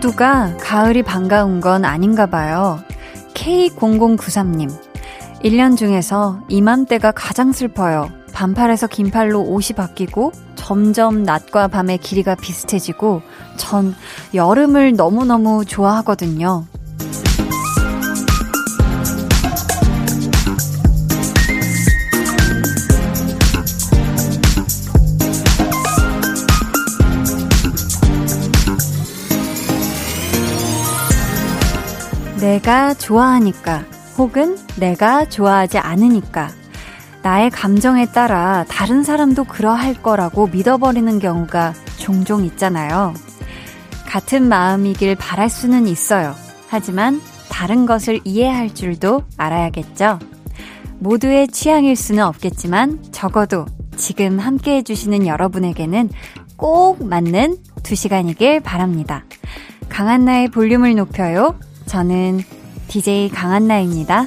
모두가 가을이 반가운 건 아닌가 봐요. K0093님. 1년 중에서 이맘때가 가장 슬퍼요. 반팔에서 긴팔로 옷이 바뀌고 점점 낮과 밤의 길이가 비슷해지고 전 여름을 너무너무 좋아하거든요. 내가 좋아하니까 혹은 내가 좋아하지 않으니까 나의 감정에 따라 다른 사람도 그러할 거라고 믿어버리는 경우가 종종 있잖아요. 같은 마음이길 바랄 수는 있어요. 하지만 다른 것을 이해할 줄도 알아야겠죠. 모두의 취향일 수는 없겠지만 적어도 지금 함께 해주시는 여러분에게는 꼭 맞는 두 시간이길 바랍니다. 강한나의 볼륨을 높여요. 저는 DJ 강한나입니다.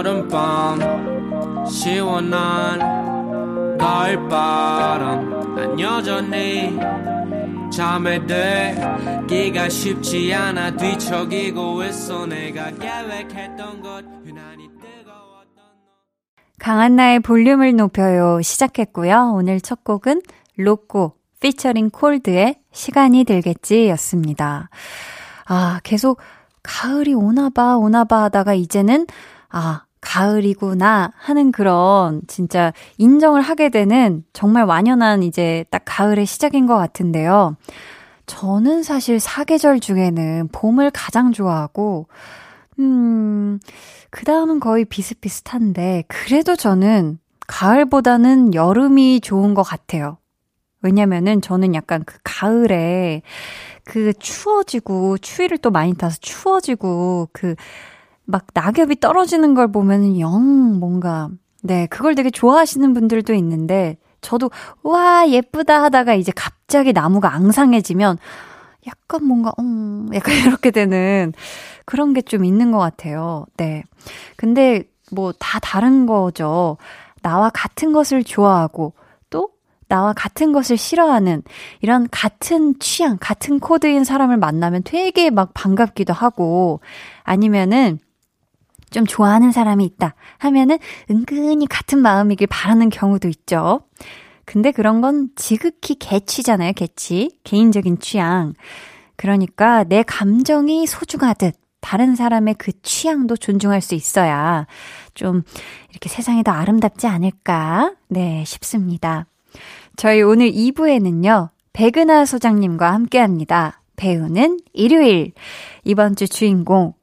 여름밤 시원한 가을바람 난 여전히 잠에 들기가 쉽지 않아 뒤척이고 있어 내가 계획했던 것 유난히 뜨거웠던 강한나의 볼륨을 높여요 시작했고요. 오늘 첫 곡은 로꼬 피처링 콜드의 시간이 들겠지 였습니다. 아, 계속 가을이 오나봐 오나봐 하다가 이제는 아, 가을이구나 하는 그런 진짜 인정을 하게 되는 정말 완연한 이제 딱 가을의 시작인 것 같은데요. 저는 사실 사계절 중에는 봄을 가장 좋아하고, 음, 그 다음은 거의 비슷비슷한데, 그래도 저는 가을보다는 여름이 좋은 것 같아요. 왜냐면은 저는 약간 그 가을에 그 추워지고, 추위를 또 많이 타서 추워지고, 그 막 낙엽이 떨어지는 걸 보면 영 뭔가 네, 그걸 되게 좋아하시는 분들도 있는데 저도 와 예쁘다 하다가 이제 갑자기 나무가 앙상해지면 약간 뭔가 음 약간 이렇게 되는 그런 게 좀 있는 것 같아요. 네. 근데 뭐 다 다른 거죠. 나와 같은 것을 좋아하고 또 나와 같은 것을 싫어하는 이런 같은 취향, 같은 코드인 사람을 만나면 되게 막 반갑기도 하고 아니면은 좀 좋아하는 사람이 있다 하면은 은근히 같은 마음이길 바라는 경우도 있죠. 근데 그런 건 지극히 개취잖아요, 개취. 개인적인 취향. 그러니까 내 감정이 소중하듯 다른 사람의 그 취향도 존중할 수 있어야 좀 이렇게 세상이 더 아름답지 않을까, 네, 싶습니다. 저희 오늘 2부에는요, 백은하 소장님과 함께 합니다. 배우는 일요일. 이번 주 주인공,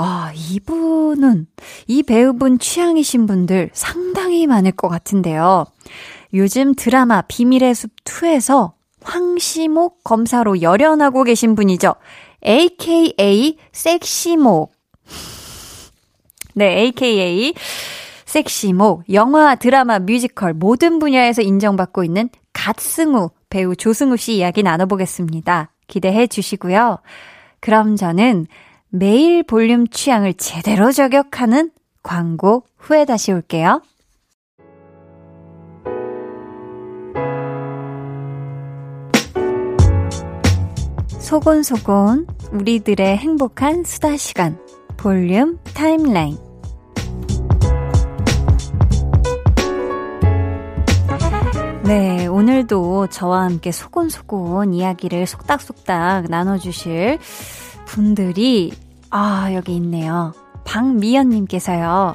아, 이분은, 이 배우분 취향이신 분들 상당히 많을 것 같은데요. 요즘 드라마 비밀의 숲 2에서 황시목 검사로 열연하고 계신 분이죠. AKA 섹시목. 네, AKA 섹시목. 영화, 드라마, 뮤지컬 모든 분야에서 인정받고 있는 갓승우 배우 조승우 씨 이야기 나눠보겠습니다. 기대해 주시고요. 그럼 저는 매일 볼륨 취향을 제대로 저격하는 광고 후에 다시 올게요. 소곤소곤 우리들의 행복한 수다 시간 볼륨 타임라인 네, 오늘도 저와 함께 소곤소곤 이야기를 속닥속닥 나눠주실 분들이, 아, 여기 있네요. 박미연님께서요.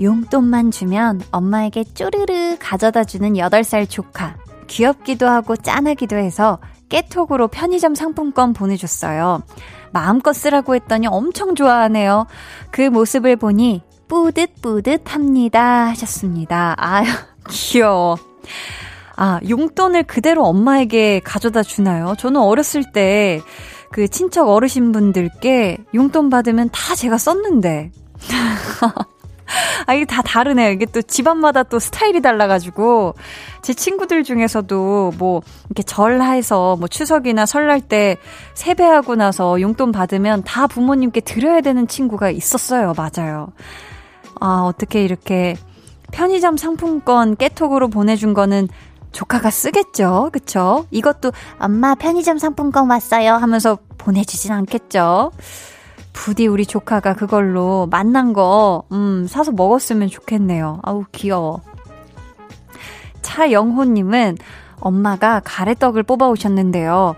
용돈만 주면 엄마에게 쪼르르 가져다 주는 8살 조카. 귀엽기도 하고 짠하기도 해서 깨톡으로 편의점 상품권 보내줬어요. 마음껏 쓰라고 했더니 엄청 좋아하네요. 그 모습을 보니 뿌듯뿌듯합니다. 하셨습니다. 아유, 귀여워. 아, 용돈을 그대로 엄마에게 가져다 주나요? 저는 어렸을 때 그 친척 어르신분들께 용돈 받으면 다 제가 썼는데. 아, 이게 다 다르네요. 이게 또 집안마다 또 스타일이 달라가지고, 제 친구들 중에서도 뭐, 이렇게 절해서 뭐 추석이나 설날 때 세배하고 나서 용돈 받으면 다 부모님께 드려야 되는 친구가 있었어요. 맞아요. 아, 어떻게 이렇게 편의점 상품권 깨톡으로 보내준 거는 조카가 쓰겠죠. 그쵸? 이것도 엄마 편의점 상품권 왔어요 하면서 보내주진 않겠죠. 부디 우리 조카가 그걸로 만난 거, 음, 사서 먹었으면 좋겠네요. 아우, 귀여워. 차영호님은 엄마가 가래떡을 뽑아오셨는데요.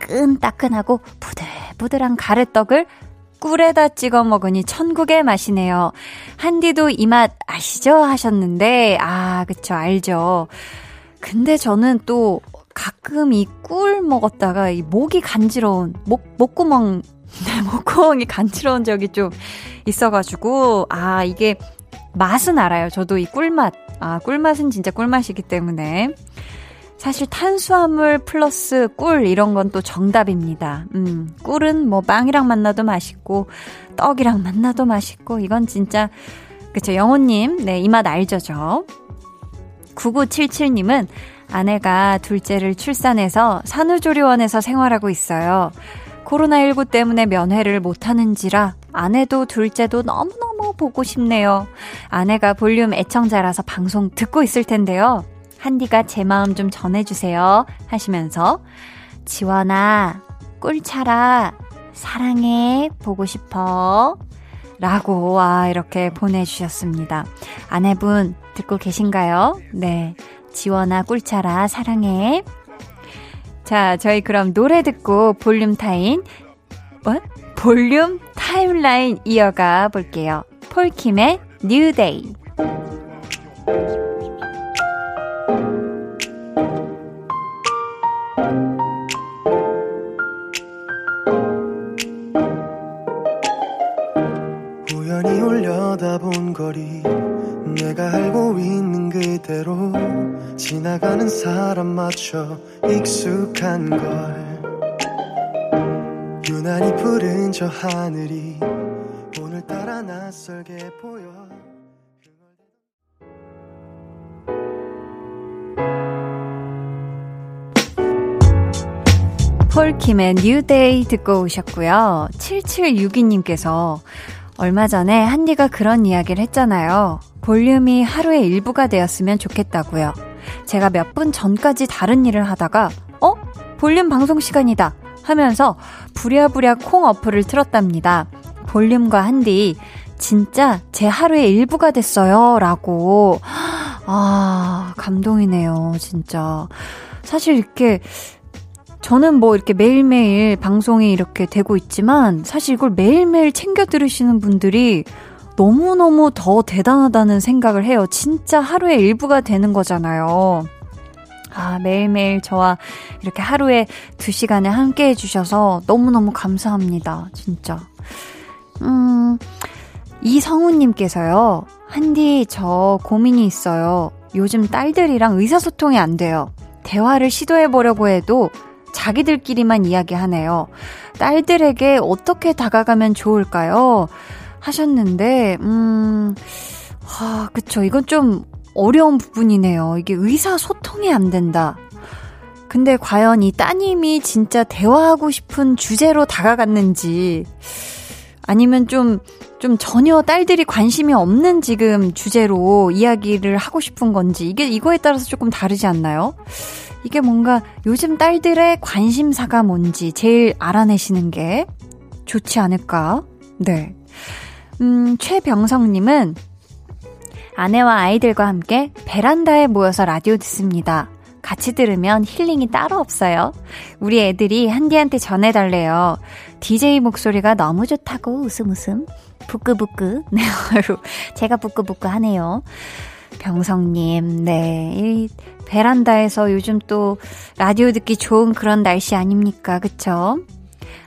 따끈따끈하고 부들부들한 가래떡을 꿀에다 찍어 먹으니 천국의 맛이네요. 한디도 이 맛 아시죠? 하셨는데, 아, 그쵸, 알죠. 근데 저는 또 가끔 이 꿀 먹었다가 이 목이 간지러운, 목, 목구멍, 네, 목구멍이 간지러운 적이 좀 있어가지고, 아, 이게 맛은 알아요. 저도 이 꿀맛. 아, 꿀맛은 진짜 꿀맛이기 때문에. 사실 탄수화물 플러스 꿀 이런 건 또 정답입니다. 음, 꿀은 뭐 빵이랑 만나도 맛있고 떡이랑 만나도 맛있고 이건 진짜 그쵸 영호님 네 이 맛 알죠 저. 9977님은 아내가 둘째를 출산해서 산후조리원에서 생활하고 있어요. 코로나19 때문에 면회를 못하는지라 아내도 둘째도 너무너무 보고 싶네요. 아내가 볼륨 애청자라서 방송 듣고 있을 텐데요. 한디가 제 마음 좀 전해주세요. 하시면서, 지원아, 꿀차라, 사랑해, 보고 싶어. 라고, 와, 이렇게 보내주셨습니다. 아내분, 듣고 계신가요? 네. 지원아, 꿀차라, 사랑해. 자, 저희 그럼 노래 듣고 볼륨 타임, 뭐? 볼륨 타임라인 이어가 볼게요. 폴킴의 New Day. 올려다본 거리 내가 알고 있는 그대로 지나가는 사람 맞춰 익숙한 걸 유난히 푸른 저 하늘이 오늘따라 낯설게 보여 폴킴의 뉴데이 듣고 오셨고요. 7762님께서 얼마 전에 한디가 그런 이야기를 했잖아요. 볼륨이 하루의 일부가 되었으면 좋겠다고요. 제가 몇 분 전까지 다른 일을 하다가 어? 볼륨 방송 시간이다 하면서 부랴부랴 콩 어플을 틀었답니다. 볼륨과 한디 진짜 제 하루의 일부가 됐어요. 라고. 아, 감동이네요. 진짜. 사실 이렇게 저는 뭐 이렇게 매일매일 방송이 이렇게 되고 있지만 사실 이걸 매일매일 챙겨 들으시는 분들이 너무너무 더 대단하다는 생각을 해요. 진짜 하루의 일부가 되는 거잖아요. 아, 매일매일 저와 이렇게 하루에 두 시간을 함께 해주셔서 너무너무 감사합니다. 진짜. 음, 이성우님께서요. 한디, 저 고민이 있어요. 요즘 딸들이랑 의사소통이 안 돼요. 대화를 시도해보려고 해도 자기들끼리만 이야기하네요. 딸들에게 어떻게 다가가면 좋을까요? 하셨는데, 음, 아, 그쵸. 이건 좀 어려운 부분이네요. 이게 의사소통이 안 된다. 근데 과연 이 따님이 진짜 대화하고 싶은 주제로 다가갔는지, 아니면 좀, 좀 전혀 딸들이 관심이 없는 지금 주제로 이야기를 하고 싶은 건지, 이게 이거에 따라서 조금 다르지 않나요? 이게 뭔가 요즘 딸들의 관심사가 뭔지 제일 알아내시는 게 좋지 않을까? 네. 음, 최병성님은 아내와 아이들과 함께 베란다에 모여서 라디오 듣습니다. 같이 들으면 힐링이 따로 없어요. 우리 애들이 한디한테 전해달래요. DJ 목소리가 너무 좋다고 웃음 웃음. 부끄부끄. 네, 제가 부끄부끄 하네요. 병성님, 네. 이 베란다에서 요즘 또 라디오 듣기 좋은 그런 날씨 아닙니까? 그쵸?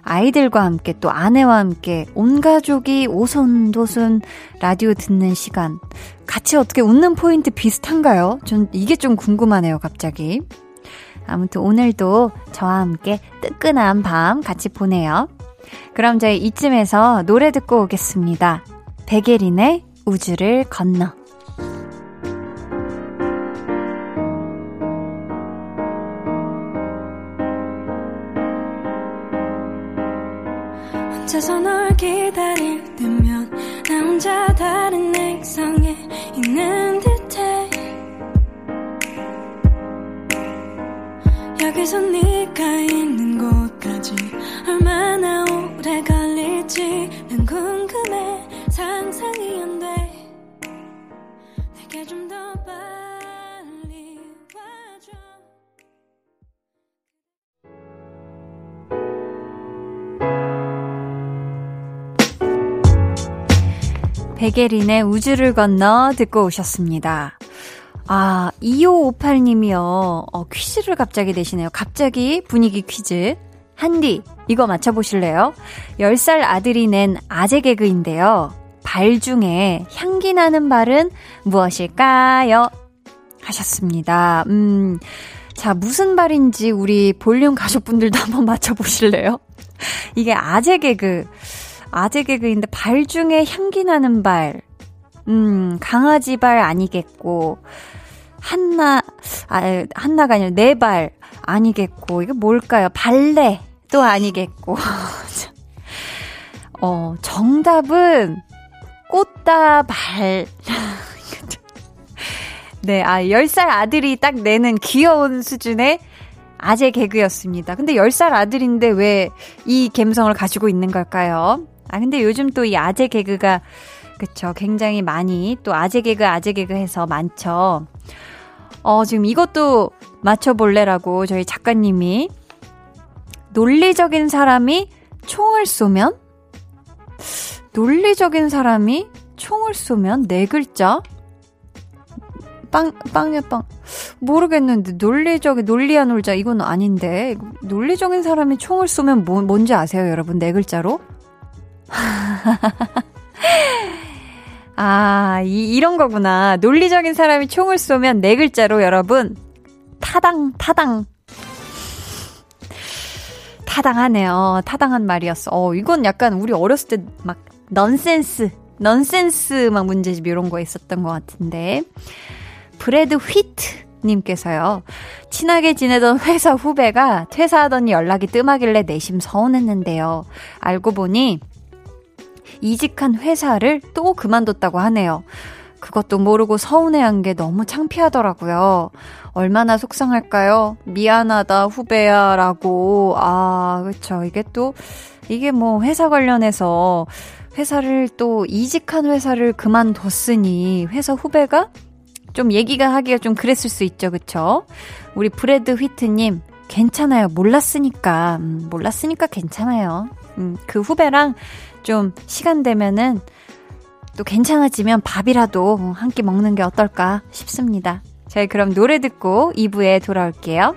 아이들과 함께 또 아내와 함께 온 가족이 오손도손 라디오 듣는 시간. 같이 어떻게 웃는 포인트 비슷한가요? 전 이게 좀 궁금하네요, 갑자기. 아무튼 오늘도 저와 함께 뜨끈한 밤 같이 보내요. 그럼 저희 이쯤에서 노래 듣고 오겠습니다. 백예린의 우주를 건너. 베게린의 우주를 건너 듣고 오셨습니다. 아, 2558님이요. 어, 퀴즈를 갑자기 내시네요. 갑자기 분위기 퀴즈. 한디, 이거 맞춰보실래요? 10살 아들이 낸 아재 개그인데요. 발 중에 향기 나는 발은 무엇일까요? 하셨습니다. 음, 자, 무슨 발인지 우리 볼륨 가족분들도 한번 맞춰보실래요? 이게 아재 개그. 아재 개그인데 발 중에 향기 나는 발. 음, 강아지 발 아니겠고, 한나, 아, 한나가 아니라 네 발 아니겠고, 이게 뭘까요? 발레 또 아니겠고. 어, 정답은 꽃다 발. 네, 아, 10살 아들이 딱 내는 귀여운 수준의 아재 개그였습니다. 근데 10살 아들인데 왜 이 감성을 가지고 있는 걸까요? 아, 근데 요즘 또 이 아재 개그가, 그쵸. 굉장히 많이 또 아재 개그, 아재 개그 해서 많죠. 어, 지금 이것도 맞춰볼래라고 저희 작가님이 논리적인 사람이 총을 쏘면? 논리적인 사람이 총을 쏘면 네 글자? 빵, 빵이야, 빵. 모르겠는데, 논리적인, 논리야 놀자, 이건 아닌데. 논리적인 사람이 총을 쏘면 뭐, 뭔지 아세요, 여러분? 네 글자로? 아, 이, 이런 거구나. 논리적인 사람이 총을 쏘면 네 글자로 여러분, 타당, 타당. 타당하네요. 타당한 말이었어. 어, 이건 약간 우리 어렸을 때 막, 넌센스, 넌센스 막 문제집 이런 거 있었던 것 같은데. 브래드 휘트 님께서요. 친하게 지내던 회사 후배가 퇴사하더니 연락이 뜸하길래 내심 서운했는데요. 알고 보니 이직한 회사를 또 그만뒀다고 하네요. 그것도 모르고 서운해한 게 너무 창피하더라고요. 얼마나 속상할까요? 미안하다, 후배야, 라고. 아, 그쵸. 이게 또, 이게 뭐 회사 관련해서 회사를 또 이직한 회사를 그만뒀으니 회사 후배가 좀 얘기가 하기가 좀 그랬을 수 있죠. 그쵸? 우리 브래드 휘트님, 괜찮아요. 몰랐으니까. 음, 몰랐으니까 괜찮아요. 음, 그 후배랑 좀 시간 되면은 또 괜찮아지면 밥이라도 한 끼 먹는 게 어떨까 싶습니다. 저희 그럼 노래 듣고 2부에 돌아올게요.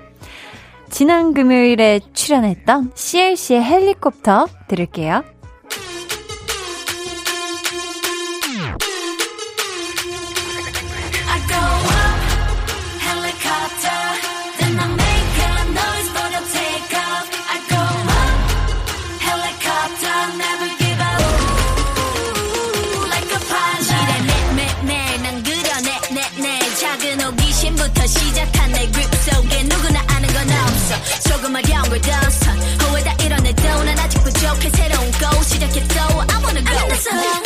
지난 금요일에 출연했던 CLC의 헬리콥터 들을게요. 어려운 걸 더서 후회다 이뤄내도 난 아직 부족해. 새로운 go 시작했어. I wanna go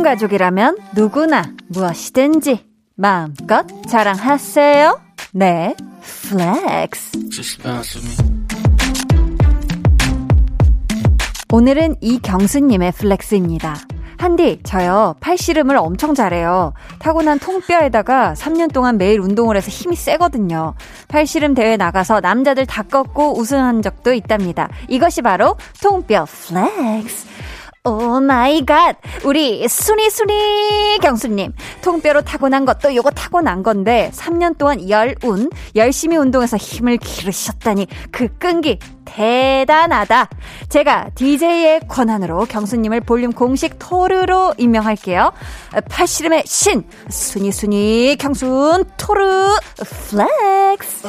볼륨 가족이라면 누구나 무엇이든지 마음껏 자랑하세요. 네, flex. 오늘은 이경수님의 flex입니다. 한디, 저요, 팔 씨름을 엄청 잘해요. 타고난 통뼈에다가 3년 동안 매일 운동을 해서 힘이 세거든요. 팔 씨름 대회 나가서 남자들 다 꺾고 우승한 적도 있답니다. 이것이 바로 통뼈 flex. Oh my god. 우리 순이 순이 경수님. 통뼈로 타고난 것도 요거 타고난 건데 3년 동안 열운 열심히 운동해서 힘을 기르셨다니 그 끈기 대단하다. 제가 DJ의 권한으로 경수님을 볼륨 공식 토르로 임명할게요. 팔씨름의 신 순이 순이 경순 토르 flex.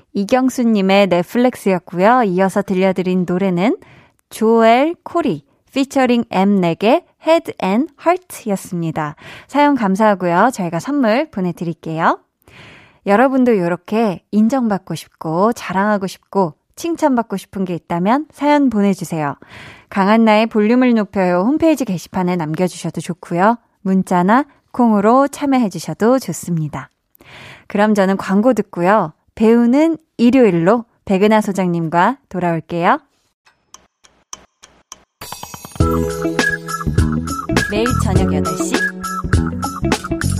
이경수님의 넷플릭스였고요. 이어서 들려드린 노래는 조엘 코리 피처링 엠넥의 Head and Heart였습니다. 사연 감사하고요. 저희가 선물 보내드릴게요. 여러분도 이렇게 인정받고 싶고 자랑하고 싶고 칭찬받고 싶은 게 있다면 사연 보내주세요. 강한나의 볼륨을 높여요 홈페이지 게시판에 남겨주셔도 좋고요. 문자나 콩으로 참여해주셔도 좋습니다. 그럼 저는 광고 듣고요. 배우는 일요일로 백은하 소장님과 돌아올게요. 매일 저녁 8시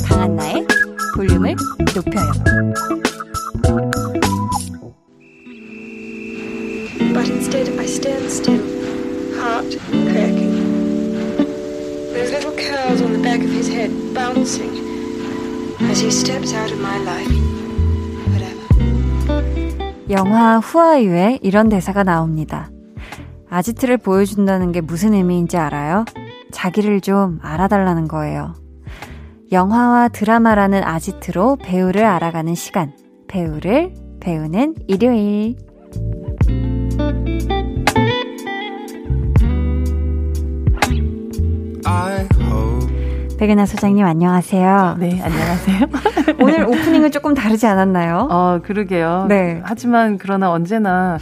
강한나의 볼륨을 높여요. But instead I stand still, heart cracking. Those little curls on the back of his head bouncing as he steps out of my life. 영화 후아유에 이런 대사가 나옵니다. 아지트를 보여준다는 게 무슨 의미인지 알아요? 자기를 좀 알아달라는 거예요. 영화와 드라마라는 아지트로 배우를 알아가는 시간. 배우를 배우는 일요일. 백은하 소장님 안녕하세요. 네, 안녕하세요. 오늘 오프닝은 조금 다르지 않았나요? 어, 그러게요. 네. 하지만 그러나 언제나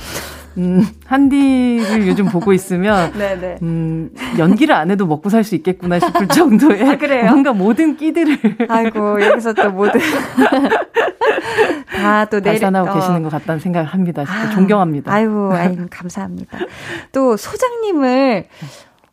음, 한디를 요즘 보고 있으면 네네. 음, 연기를 안 해도 먹고 살 수 있겠구나 싶을 정도의 아, 그래요? 뭔가 모든 끼들을 아이고 여기서 또 모든 다또 내리 발산하고 어. 계시는 것 같다는 생각을 합니다. 진짜 아, 존경합니다. 아이고, 아이고, 감사합니다. 또 소장님을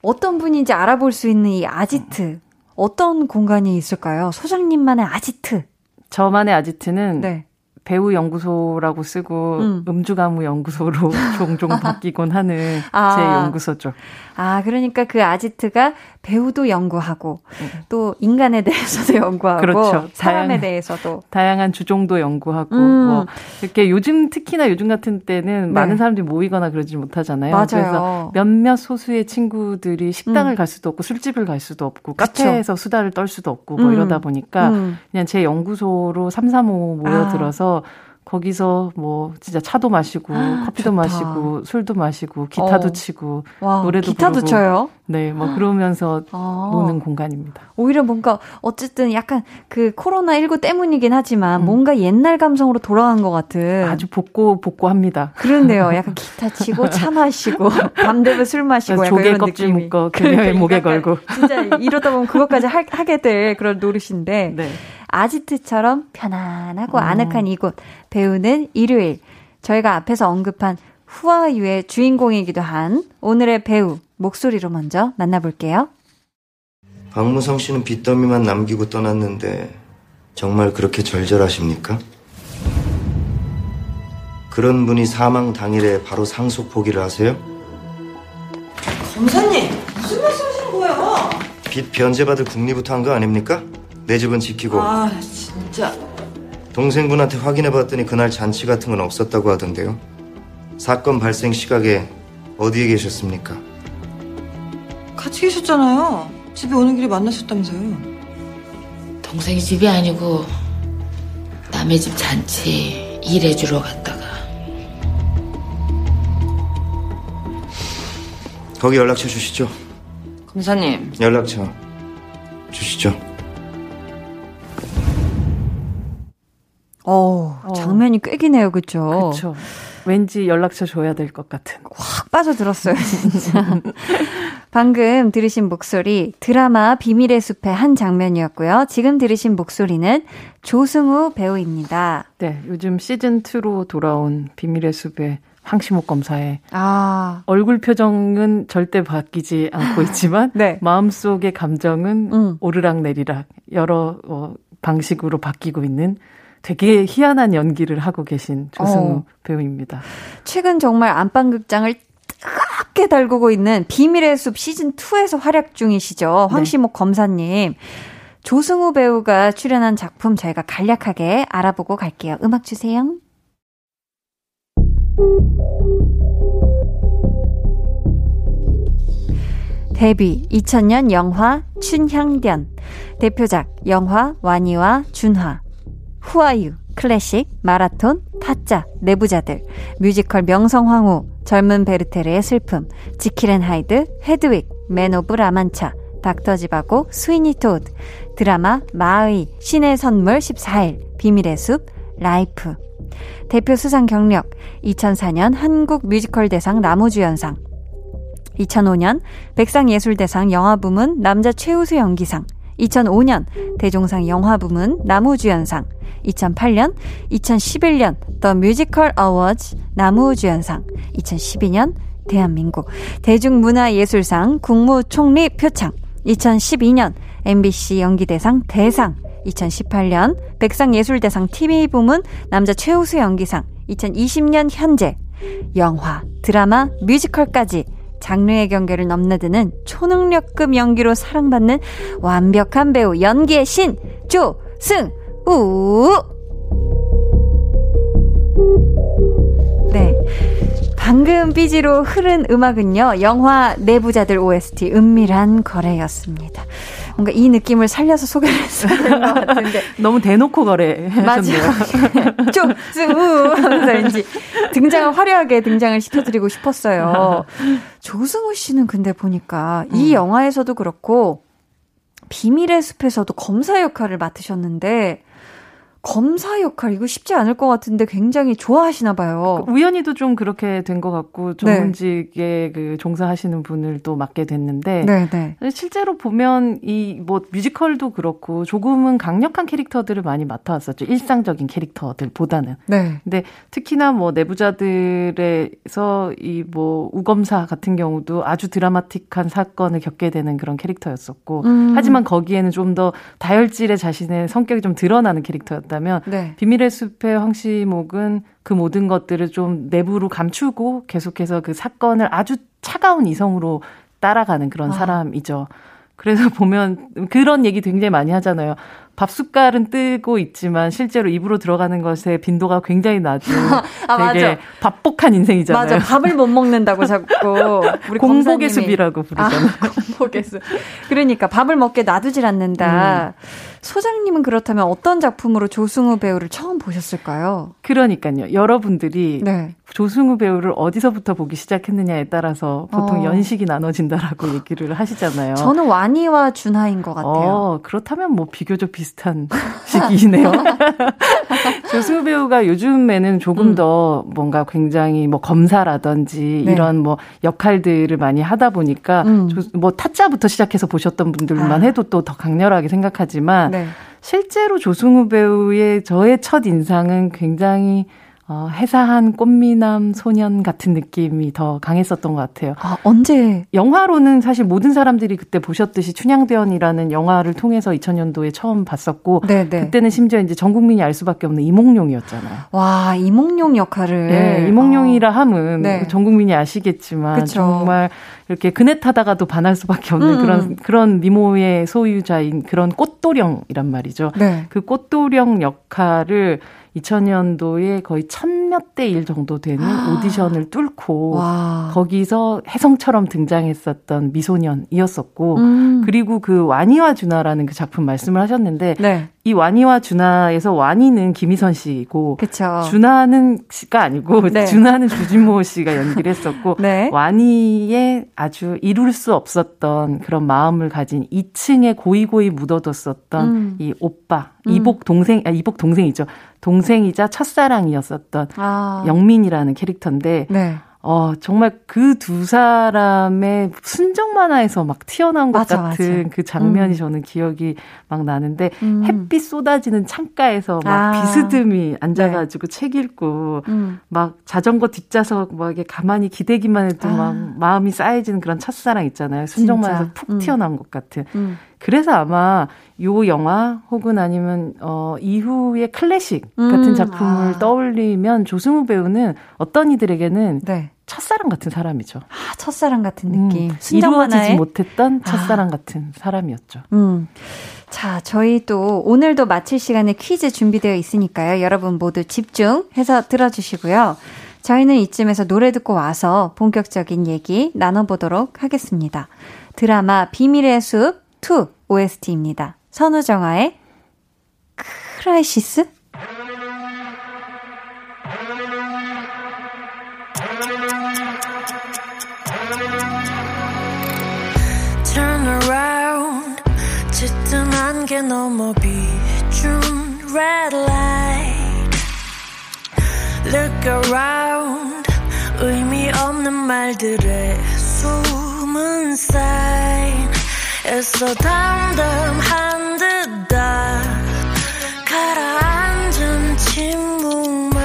어떤 분인지 알아볼 수 있는 이 아지트. 어떤 공간이 있을까요? 소장님만의 아지트. 저만의 아지트는 네. 배우 연구소라고 쓰고 음. 음. 주 가무 연구소로 종종 바뀌곤 하는 아. 제 연구소죠. 아, 그러니까 그 아지트가 배우도 연구하고, 또 인간에 대해서도 연구하고, 네. 그렇죠. 사람에 다양한- 대해서도. 다양한 주종도 연구하고 음. 뭐 이렇게 요즘 특히나 요즘 같은 때는 네. 많은 사람들이 모이거나 그러지 못하잖아요. 맞아요. 그래서 몇몇 소수의 친구들이 식당을 음. 갈 수도 없고 술집을 갈 수도 없고 그쵸. 카페에서 수다를 떨 수도 없고 뭐 음. 이러다 보니까 음. 그냥 제 연구소로 삼삼오오 모여들어서 거기서 뭐 진짜 차도 마시고 아, 커피도 좋다. 마시고 술도 마시고 기타도 어. 치고 와, 노래도 기타도 부르고. 쳐요? 네, 뭐 그러면서 아. 노는 공간입니다. 오히려 뭔가, 어쨌든 약간 그 코로나 19 때문이긴 하지만, 음. 뭔가 옛날 감성으로 돌아간 것 같은. 아주 복고 복고합니다. 그런데요. 약간 기타 치고 차 마시고 밤 되면 술 마시고 약간 조개 껍질. 묶어 그녀의 목에 약간 걸고. 진짜 이러다 보면 그것까지 하, 하게 될 그런 노릇인데 네. 아지트처럼 편안하고 음. 아늑한 이곳 배우는 일요일 저희가 앞에서 언급한 후아유의 주인공이기도 한 오늘의 배우 목소리로 먼저 만나볼게요. 박무성 씨는 빚더미만 남기고 떠났는데 정말 그렇게 절절하십니까? 그런 분이 사망 당일에 바로 상속 포기를 하세요? 검사님, 무슨 말씀하시는 거예요? 빚 변제받을 국리부터 한 거 아닙니까? 내 집은 지키고 아, 진짜. 동생분한테 확인해봤더니 그날 잔치 같은 건 없었다고 하던데요. 사건 발생 시각에 어디에 계셨습니까? 같이 계셨잖아요. 집에 오는 길에 만나셨다면서요. 동생이 집이 아니고 남의 집 잔치 일해주러 갔다가 거기 연락처 주시죠. 검사님. 연락처 주시죠. 어, 장면이 꽤 기네요, 그쵸? 그렇죠. 왠지 연락처 줘야 될 것 같은. 확 빠져들었어요, 진짜. 방금 들으신 목소리 드라마 비밀의 숲의 한 장면이었고요. 지금 들으신 목소리는 조승우 배우입니다. 네, 요즘 시즌 2로 돌아온 비밀의 숲의 황시목 검사의 아, 얼굴 표정은 절대 바뀌지 않고 있지만 네. 마음속의 감정은 음. 오르락 내리락 여러 어, 방식으로 바뀌고 있는 되게 희한한 연기를 하고 계신 조승우 어. 배우입니다. 최근 정말 안방극장을 뜨겁게 달구고 있는 비밀의 숲 시즌 2에서 활약 중이시죠. 황시목 검사님. 조승우 배우가 출연한 작품 저희가 간략하게 알아보고 갈게요. 음악 주세요. 데뷔 2000년 영화 춘향뎐 대표작 영화 와니와 준화 후아유 클래식 마라톤 타짜 내부자들 뮤지컬 명성황후 젊은 베르테르의 슬픔 지킬 앤 하이드 헤드윅 맨 오브 라만차 닥터 지바고 스위니 토드 드라마 마의 신의 선물 14일 비밀의 숲 라이프. 대표 수상 경력 2004년 한국 뮤지컬 대상 남우주연상. 2005년 백상예술대상 영화부문 남자 최우수 연기상 2005년 대종상 영화 부문 나무주연상 2008년 2011년 더 뮤지컬 어워즈 나무주연상 2012년 대한민국 대중문화예술상 국무총리 표창 2012년 MBC 연기대상 대상 2018년 백상예술대상 TV 부문 남자 최우수 연기상 2020년 현재 영화, 드라마, 뮤지컬까지 장르의 경계를 넘나드는 초능력급 연기로 사랑받는 완벽한 배우 연기의 신 조승우. 네. 방금 삐지로 흐른 음악은요, 영화 내부자들 OST 은밀한 거래였습니다. 뭔가 이 느낌을 살려서 소개를 했어야 될것 같은데. 너무 대놓고 거래 하셨네요. 조승우 하면서 왠지 등장을 화려하게 등장을 시켜드리고 싶었어요. 조승우 씨는 근데 보니까 이 영화에서도 그렇고 비밀의 숲에서도 검사 역할을 맡으셨는데 검사 역할 이거 쉽지 않을 것 같은데 굉장히 좋아하시나 봐요. 우연히도 좀 그렇게 된 것 같고 전문직에 그 종사하시는 분을 또 맡게 됐는데 네, 네. 실제로 보면 이 뭐 뮤지컬도 그렇고 조금은 강력한 캐릭터들을 많이 맡아왔었죠. 일상적인 캐릭터들보다는. 네. 근데 특히나 뭐 내부자들에서 이 뭐 우검사 같은 경우도 아주 드라마틱한 사건을 겪게 되는 그런 캐릭터였었고 음. 하지만 거기에는 좀 더 다혈질의 자신의 성격이 좀 드러나는 캐릭터였다 면 네. 비밀의 숲의 황시목은 그 모든 것들을 좀 내부로 감추고 계속해서 그 사건을 아주 차가운 이성으로 따라가는 그런 아. 사람이죠. 그래서 보면 그런 얘기 굉장히 많이 하잖아요. 밥 숟갈은 뜨고 있지만 실제로 입으로 들어가는 것의 빈도가 굉장히 낮은 아, 되게 맞아. 밥복한 인생이잖아요. 맞아. 밥을 못 먹는다고 자꾸 우리 공복의. 숲이라고 부르잖아요. 아, 공복의 숲. 그러니까 밥을 먹게 놔두질 않는다. 소장님은 그렇다면 어떤 작품으로 조승우 배우를 처음 보셨을까요? 그러니까요. 여러분들이 네. 조승우 배우를 어디서부터 보기 시작했느냐에 따라서 보통 어. 연식이 나눠진다라고 얘기를 하시잖아요. 저는 와니와 준하인 것 같아요. 어, 그렇다면 뭐 비교적 비슷한 시기이네요. 조승우 배우가 요즘에는 조금 더 뭔가 굉장히 뭐 검사라든지 네. 이런 뭐 역할들을 많이 하다 보니까 음. 조- 뭐 타짜부터 시작해서 보셨던 분들만 아. 해도 또 더 강렬하게 생각하지만 네. 실제로 조승우 배우의 저의 첫 인상은 굉장히 어, 해사한 꽃미남 소년 같은 느낌이 더 강했었던 것 같아요. 아, 언제? 영화로는 사실 모든 사람들이 그때 보셨듯이 춘향대원이라는 영화를 통해서 2000년도에 처음 봤었고 네, 네. 그때는 심지어 이제 전 국민이 알 수밖에 없는 이몽룡이었잖아요. 와, 이몽룡 역할을. 네, 이몽룡이라 함은 네. 전 국민이 아시겠지만 그쵸. 정말 이렇게 그네 타다가도 반할 수밖에 없는 음, 그런 음. 그런 미모의 소유자인 그런 꽃도령이란 말이죠. 네. 그 꽃도령 역할을 2000년도에 거의 천몇 대 일 정도 되는 오디션을 뚫고 와. 거기서 혜성처럼 등장했었던 미소년이었었고 음. 그리고 그 와니와 주나라는 그 작품 말씀을 하셨는데 네. 이 와니와 준하에서 와니는 김희선 씨고 그쵸. 준하는 씨가 아니고 네. 준하는 주진모 씨가 연기를 했었고 네. 와니의 아주 이룰 수 없었던 그런 마음을 가진 2층에 고이고이 묻어뒀었던 음. 이 오빠 음. 이복 동생 아 이복 동생이죠 동생이자 첫사랑이었었던 아. 영민이라는 캐릭터인데 네. 어, 정말 그 두 사람의 순정 만화에서 막 튀어나온 것 맞아, 같은 맞아. 그 장면이 음. 저는 기억이 막 나는데 음. 햇빛 쏟아지는 창가에서 막 아. 비스듬히 앉아가지고 책 읽고 음. 막 자전거 뒷좌석 막 이렇게 가만히 기대기만 해도 아. 막 마음이 쌓여지는 그런 첫사랑 있잖아요. 순정. 만화에서 푹 음. 튀어나온 것 같은. 음. 그래서 아마 요 영화 혹은 아니면 어 이후의 클래식 음. 같은 작품을 아. 떠올리면 조승우 배우는 어떤 이들에게는 네. 첫사랑 같은 사람이죠. 아, 첫사랑 같은 음, 느낌. 순정 이루어지지 못했던 아. 첫사랑 같은 사람이었죠. 음. 자, 저희 또 오늘도 마칠 시간에 퀴즈 준비되어 있으니까요. 여러분 모두 집중해서 들어주시고요. 저희는 이쯤에서 노래 듣고 와서 본격적인 얘기 나눠보도록 하겠습니다. 드라마 비밀의 숲 2 OST입니다. 선우정아의 크라이시스? 안개 넘어 비춘 red light Look around 의미 없는 말들의 숨은 sign 애써 담담한 듯다 가라앉은 침묵만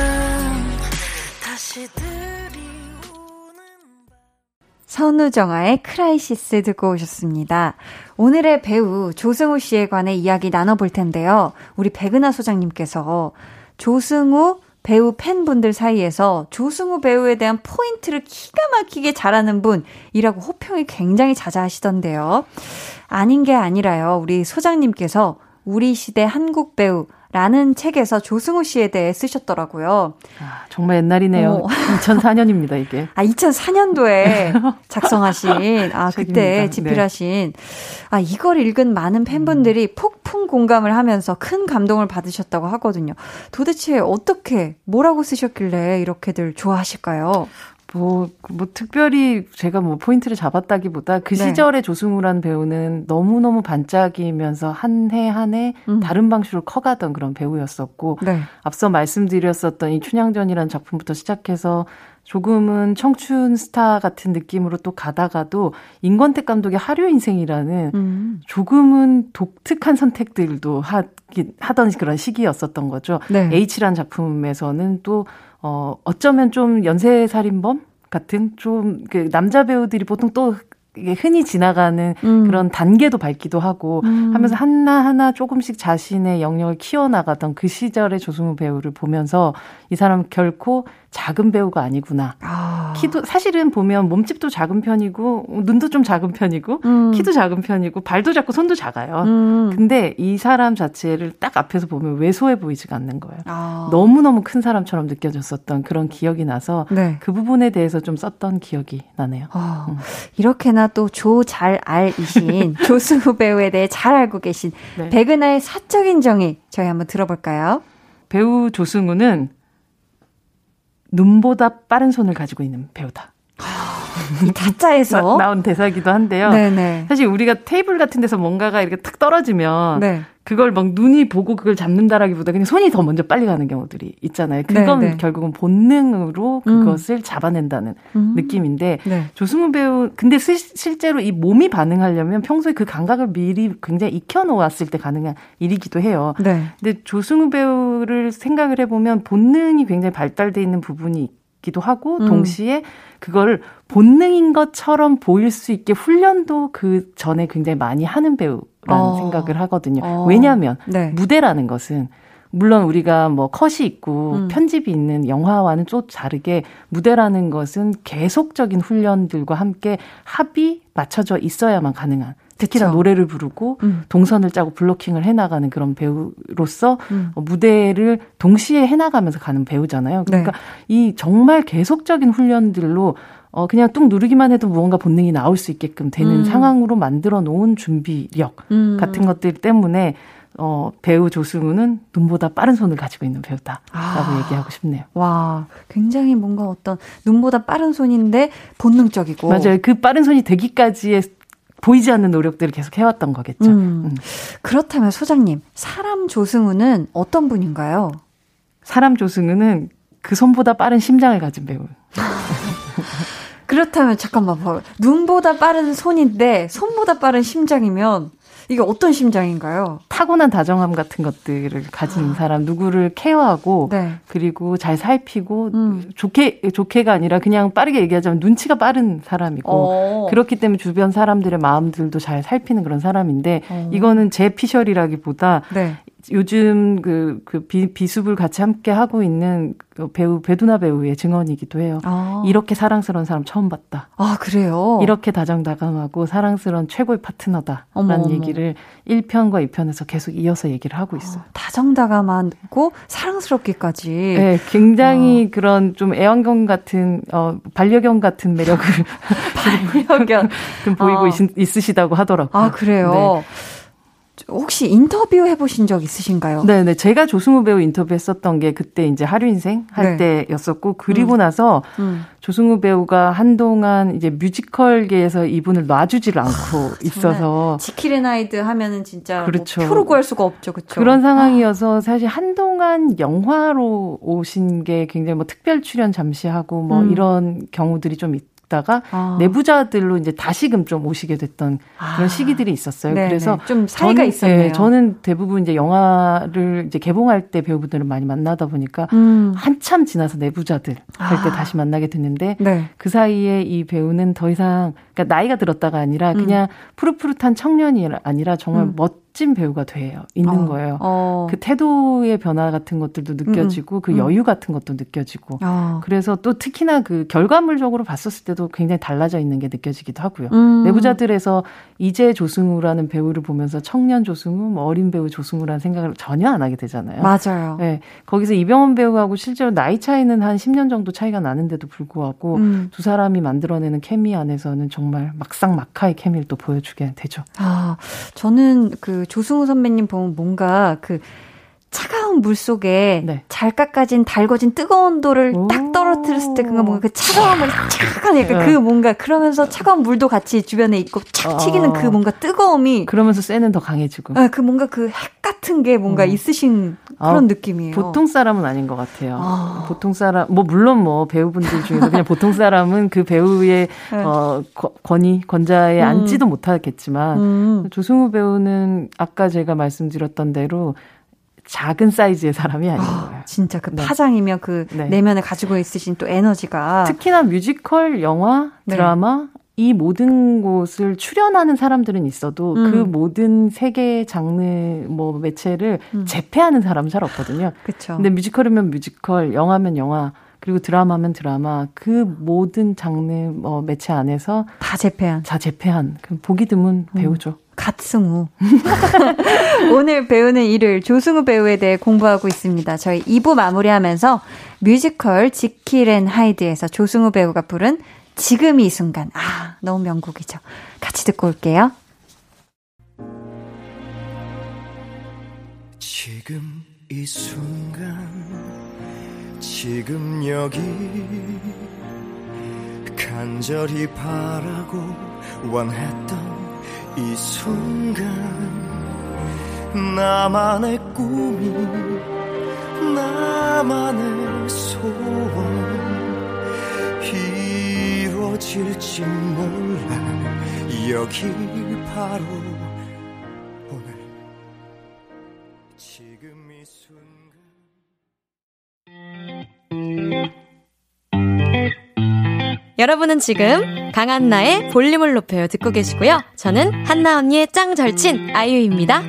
다시 선우정아의 크라이시스 듣고 오셨습니다. 오늘의 배우 조승우 씨에 관해 이야기 나눠볼 텐데요. 우리 백은하 소장님께서 조승우 배우 팬분들 사이에서 조승우 배우에 대한 포인트를 기가 막히게 잘하는 분이라고 호평이 굉장히 자자하시던데요. 아닌 게 아니라요. 우리 소장님께서 우리 시대 한국 배우 라는 책에서 조승우 씨에 대해 쓰셨더라고요. 아, 정말 옛날이네요. 어. 2004년입니다, 이게. 아, 2004년도에 작성하신, 아, 그때 책입니다. 집필하신, 아, 이걸 읽은 많은 팬분들이 폭풍 공감을 하면서 큰 감동을 받으셨다고 하거든요. 도대체 어떻게, 뭐라고 쓰셨길래 이렇게들 좋아하실까요? 뭐, 뭐, 특별히 제가 뭐 포인트를 잡았다기보다 그 네. 시절의 조승우라는 배우는 너무너무 반짝이면서 한 해 한해 다른 방식으로 커가던 그런 배우였었고, 네. 앞서 말씀드렸었던 이 춘향전이라는 작품부터 시작해서 조금은 청춘 스타 같은 느낌으로 또 가다가도 인권택 감독의 하류 인생이라는 음. 조금은 독특한 선택들도 하긴, 하던 그런 시기였었던 거죠. 네. H란 작품에서는 또, 어, 어쩌면 좀 연쇄살인범 같은 좀, 그, 남자 배우들이 보통 또, 이게 흔히 지나가는 음. 그런 단계도 밟기도 하고 음. 하면서 하나하나 조금씩 자신의 영역을 키워나가던 그 시절의 조승우 배우를 보면서 이 사람 결코 작은 배우가 아니구나. 아. 키도 사실은 보면 몸집도 작은 편이고 눈도 좀 작은 편이고 음. 키도 작은 편이고 발도 작고 손도 작아요. 음. 근데 이 사람 자체를 딱 앞에서 보면 왜소해 보이지가 않는 거예요. 아. 너무너무 큰 사람처럼 느껴졌었던 그런 기억이 나서 네. 그 부분에 대해서 좀 썼던 기억이 나네요. 어, 이렇게나 또 조 잘 알이신 조승우 배우에 대해 잘 알고 계신 네. 백은하의 사적인 정의 저희 한번 들어볼까요? 배우 조승우는 눈보다 빠른 손을 가지고 있는 배우다. 이 타짜에서 나, 온 대사기도 한데요. 네네. 사실 우리가 테이블 같은 데서 뭔가가 이렇게 탁 떨어지면 네. 그걸 막 눈이 보고 그걸 잡는다라기보다 그냥 손이 더 먼저 빨리 가는 경우들이 있잖아요. 그건 네, 네. 결국은 본능으로 그것을 잡아낸다는 음. 느낌인데 네. 조승우 배우 근데 시- 실제로 이 몸이 반응하려면 평소에 그 감각을 미리 굉장히 익혀 놓았을 때 가능한 일이기도 해요. 네. 근데 조승우 배우를 생각을 해 보면 본능이 굉장히 발달돼 있는 부분이 있기도 하고 음. 동시에 그걸 본능인 것처럼 보일 수 있게 훈련도 그 전에 굉장히 많이 하는 배우라는 어. 생각을 하거든요. 어. 왜냐하면 네. 무대라는 것은 물론 우리가 뭐 컷이 있고 음. 편집이 있는 영화와는 또 다르게 무대라는 것은 계속적인 훈련들과 함께 합이 맞춰져 있어야만 가능한 특히나 그쵸. 노래를 부르고 음. 동선을 짜고 블로킹을 해나가는 그런 배우로서 음. 어, 무대를 동시에 해나가면서 가는 배우잖아요. 그러니까 네. 이 정말 계속적인 훈련들로 어 그냥 뚝 누르기만 해도 무언가 본능이 나올 수 있게끔 되는 음. 상황으로 만들어 놓은 준비력 음. 같은 것들 때문에 어, 배우 조승우는 눈보다 빠른 손을 가지고 있는 배우다라고 아. 얘기하고 싶네요. 와, 굉장히 뭔가 어떤 눈보다 빠른 손인데 본능적이고. 맞아요. 그 빠른 손이 되기까지의 보이지 않는 노력들을 계속 해왔던 거겠죠. 음. 그렇다면 소장님, 사람 조승우는 어떤 분인가요? 사람 조승우는 그 손보다 빠른 심장을 가진 배우. 그렇다면 잠깐만 봐요. 눈보다 빠른 손인데 손보다 빠른 심장이면 이게 어떤 심장인가요? 타고난 다정함 같은 것들을 가진 사람, 누구를 케어하고 아. 네. 음. 그리고 잘 살피고 좋게 좋게가 아니라 그냥 빠르게 얘기하자면 눈치가 빠른 사람이고 어. 그렇기 때문에 주변 사람들의 마음들도 잘 살피는 그런 사람인데 어. 이거는 제 피셜이라기보다 네. 요즘 그, 그 비, 비숲을 같이 함께 하고 있는 그 배우, 배두나 배우의 증언이기도 해요. 아. 이렇게 사랑스러운 사람 처음 봤다. 아, 그래요? 이렇게 다정다감하고 사랑스러운 최고의 파트너다 라는 어머, 어머. 얘기를 1편과 2편에서 계속 이어서 얘기를 하고 있어요. 다정다감하고 사랑스럽기까지. 네, 굉장히 그런 좀 애완견 같은 어 반려견 같은 매력을 반려견 좀 보이고 어. 있, 있으시다고 하더라고요. 아, 그래요? 혹시 인터뷰 해보신 적 있으신가요? 네, 네. 제가 조승우 배우 인터뷰 했었던 게 그때 이제 하류인생 할 네. 때였었고 그리고 음. 나서 음. 조승우 배우가 한동안 이제 뮤지컬계에서 이분을 놔주지를 않고 있어서 지킬앤 하이드 하면은 진짜 그렇죠. 뭐 표로 구할 수가 없죠, 그렇죠? 그런 상황이어서 사실 한동안 영화로 오신 게 굉장히 뭐 특별 출연 잠시 하고 뭐 음. 이런 경우들이 좀 있 다가 아. 내부자들로 이제 다시금 좀 오시게 됐던 아. 그런 시기들이 있었어요. 네네. 그래서 좀 사이가 저는- 있었네요. 네, 저는 대부분 이제 영화를 이제 개봉할 때 배우분들을 많이 만나다 보니까 음. 한참 지나서 내부자들 할때 아. 다시 만나게 됐는데 네. 그 사이에 이 배우는 더 이상 그러니까 나이가 들었다가 아니라 그냥 푸릇푸릇한 청년이 아니라 정말 음. 멋진 배우가 돼요 있는 어. 거예요. 어. 그 태도의 변화 같은 것들도 느껴지고 그 음. 여유 같은 것도 느껴지고 어. 그래서 또 특히나 그 결과물적으로 봤었을 때도 굉장히 달라져 있는 게 느껴지기도 하고요. 음. 내부자들에서 이재 조승우라는 배우를 보면서 청년 조승우, 뭐 어린 배우 조승우라는 생각을 전혀 안 하게 되잖아요. 맞아요. 네, 거기서 이병헌 배우하고 실제로 나이 차이는 한 10년 정도 차이가 나는데도 불구하고 음. 두 사람이 만들어내는 케미 안에서는 정말 막상 막하의 케미를 또 보여주게 되죠. 아, 저는 그 조승우 선배님 보면 뭔가 그 차가운 물 속에 네. 잘 깎아진 달궈진 뜨거운 돌을 딱 떨어뜨렸을 때 그가 뭔가 그 차가움을 착한 약간 그 뭔가 그러면서 차가운 물도 같이 주변에 있고 착 튀기는 그 뭔가 뜨거움이 그러면서 쇠는 더 강해지고. 아, 그 뭔가 그 핵 같은 게 뭔가 있으신 그런 아, 느낌이에요. 보통 사람은 아닌 것 같아요. 아. 보통 사람, 뭐, 물론 뭐, 배우분들 중에서 그냥 보통 사람은 그 배우의, 네. 어, 거- 권위, 권자에 음. 앉지도 못하겠지만, 음. 조승우 배우는 아까 제가 말씀드렸던 대로 작은 사이즈의 사람이 아닌 거예요. 진짜 그 네. 파장이며 그 네. 내면에 가지고 있으신 또 에너지가 특히나 뮤지컬, 영화, 네. 드라마, 이 모든 곳을 출연하는 사람들은 있어도 음. 그 모든 세계 장르 뭐 매체를 제패하는 사람은 잘 없거든요. 그렇죠. 근데 뮤지컬이면 뮤지컬, 영화면 영화, 그리고 드라마면 드라마, 그 모든 장르 뭐 매체 안에서 다 제패한. 다 제패한 그 보기 드문 배우죠. 갓승우. 오늘 배우는 일을 조승우 배우에 대해 공부하고 있습니다. 저희 2부 마무리하면서 뮤지컬 지킬 앤 하이드에서 조승우 배우가 부른 지금 이 순간. 아, 너무 명곡이죠. 같이 듣고 올게요. 지금 이 순간 지금 여기 간절히 바라고 원했던 이 순간 나만의 꿈이 나만의 소원 이루어질지 몰라. 여기 바로 여러분은 지금 강한나의 볼륨을 높여요 듣고 계시고요. 저는 한나 언니의 짱 절친 아이유입니다.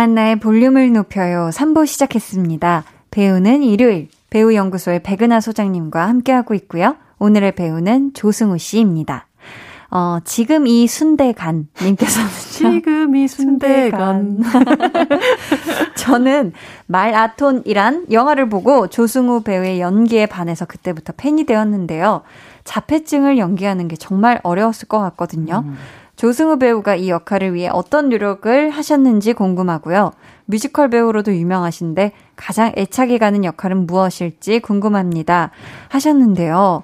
강한나의 볼륨을 높여요. 3부 시작했습니다. 배우는 일요일, 배우연구소의 백은하 소장님과 함께하고 있고요. 오늘의 배우는 조승우 씨입니다. 어, 지금 이 순대간 님께서는 지금 이 순대간. 저는 말 아톤이란 영화를 보고 조승우 배우의 연기에 반해서 그때부터 팬이 되었는데요. 자폐증을 연기하는 게 정말 어려웠을 것 같거든요. 음. 조승우 배우가 이 역할을 위해 어떤 노력을 하셨는지 궁금하고요. 뮤지컬 배우로도 유명하신데 가장 애착이 가는 역할은 무엇일지 궁금합니다. 하셨는데요.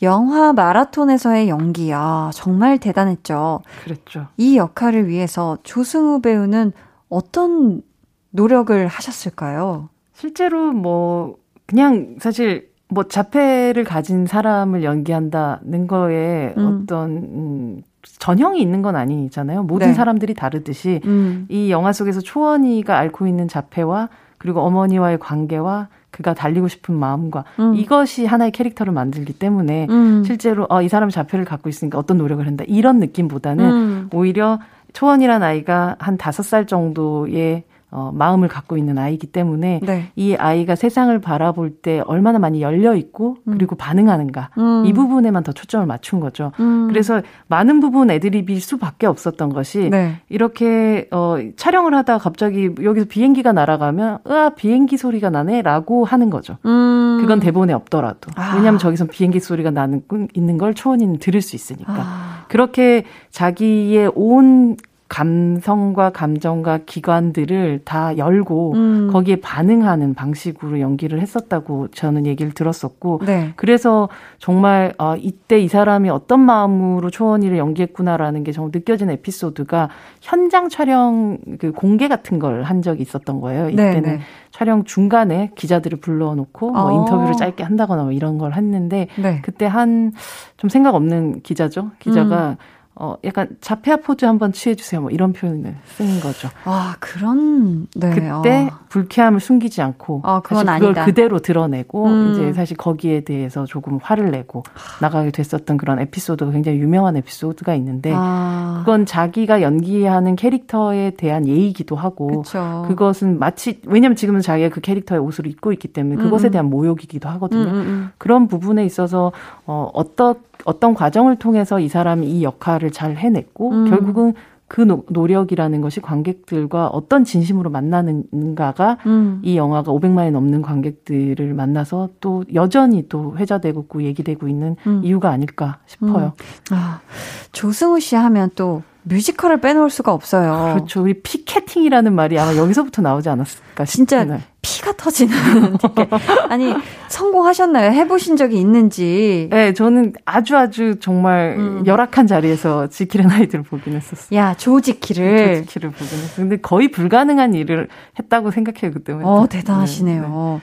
영화 마라톤에서의 연기야 정말 대단했죠. 그랬죠. 이 역할을 위해서 조승우 배우는 어떤 노력을 하셨을까요? 실제로 뭐 그냥 사실 뭐 자폐를 가진 사람을 연기한다는 거에 음. 어떤 음, 전형이 있는 건 아니잖아요. 모든 네. 사람들이 다르듯이 음. 이 영화 속에서 초원이가 앓고 있는 자폐와 그리고 어머니와의 관계와 그가 달리고 싶은 마음과 음. 이것이 하나의 캐릭터를 만들기 때문에 음. 실제로 어, 이 사람이 자폐를 갖고 있으니까 어떤 노력을 한다 이런 느낌보다는 음. 오히려 초원이란 아이가 한 다섯 살 정도의 어, 마음을 갖고 있는 아이기 때문에 네. 이 아이가 세상을 바라볼 때 얼마나 많이 열려 있고 그리고 반응하는가 음. 이 부분에만 더 초점을 맞춘 거죠. 음. 그래서 많은 부분 애드립일 수밖에 없었던 것이 네. 이렇게 어 촬영을 하다가 갑자기 여기서 비행기가 날아가면 으아 비행기 소리가 나네라고 하는 거죠. 음. 그건 대본에 없더라도 아. 왜냐하면 저기서 비행기 소리가 나는 있는 걸 초원이는 들을 수 있으니까 아. 그렇게 자기의 온 감성과 감정과 기관들을 다 열고 음. 거기에 반응하는 방식으로 연기를 했었다고 저는 얘기를 들었었고 네. 그래서 정말 아 이때 이 사람이 어떤 마음으로 초원이를 연기했구나라는 게 정말 느껴지는 에피소드가 현장 촬영 그 공개 같은 걸 한 적이 있었던 거예요. 이때는 네, 네. 촬영 중간에 기자들을 불러놓고 뭐 어. 인터뷰를 짧게 한다거나 뭐 이런 걸 했는데 네. 그때 한 좀 생각 없는 기자죠. 기자가 음. 어 약간 자폐아 포즈 한번 취해주세요. 뭐 이런 표현을 쓴 거죠. 아, 그런, 네. 그때 어. 불쾌함을 숨기지 않고 어, 그건 사실 그걸 아니다. 그대로 드러내고 음. 이제 사실 거기에 대해서 조금 화를 내고 나가게 됐었던 그런 에피소드가 굉장히 유명한 에피소드가 있는데 아. 그건 자기가 연기하는 캐릭터에 대한 예의이기도 하고 그쵸. 그것은 마치 왜냐면 지금은 자기가 그 캐릭터의 옷을 입고 있기 때문에 그것에 음. 대한 모욕이기도 하거든요. 음, 음, 음. 그런 부분에 있어서 어 어떤 어떤 과정을 통해서 이 사람이 이 역할을 잘 해냈고 음. 결국은 그 노, 노력이라는 것이 관객들과 어떤 진심으로 만나는가가 음. 이 영화가 500만이 넘는 관객들을 만나서 또 여전히 또 회자되고 있고 얘기되고 있는 음. 이유가 아닐까 싶어요. 아, 조승우 씨 하면 또 뮤지컬을 빼놓을 수가 없어요. 그렇죠. 우리 피켓팅이라는 말이 아마 여기서부터 나오지 않았을까 진짜 싶네요. 피가 터지는 아니 성공하셨나요? 해보신 적이 있는지. 네, 저는 아주 아주 정말 음. 열악한 자리에서 지킬 앤 하이드를 보긴 했었어요. 야 조지킬을. 조지킬을 보긴 했어요. 근데 거의 불가능한 일을 했다고 생각해요 그때는. 어 대단하시네요.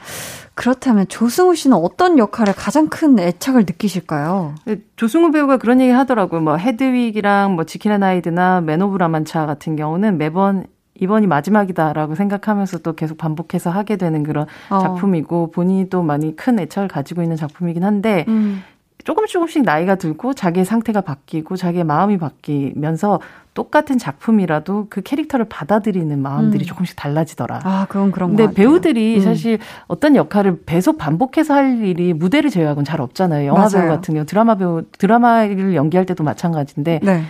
그렇다면 조승우 씨는 어떤 역할에 가장 큰 애착을 느끼실까요? 네, 조승우 배우가 그런 얘기 하더라고요. 뭐 헤드윅이랑 뭐 지킬 앤 하이드나 맨 오브 라만차 같은 경우는 매번 이번이 마지막이다라고 생각하면서 또 계속 반복해서 하게 되는 그런 어. 작품이고 본인이 또 많이 큰 애착을 가지고 있는 작품이긴 한데 음. 조금씩 조금씩 나이가 들고 자기의 상태가 바뀌고 자기의 마음이 바뀌면서 똑같은 작품이라도 그 캐릭터를 받아들이는 마음들이 음. 조금씩 달라지더라. 아 그건 그런 것 근데. 배우들이 음. 사실 어떤 역할을 계속 반복해서 할 일이 무대를 제외하고는 잘 없잖아요. 영화 배우 맞아요. 같은 경우 드라마 배우 드라마를 연기할 때도 마찬가지인데 네.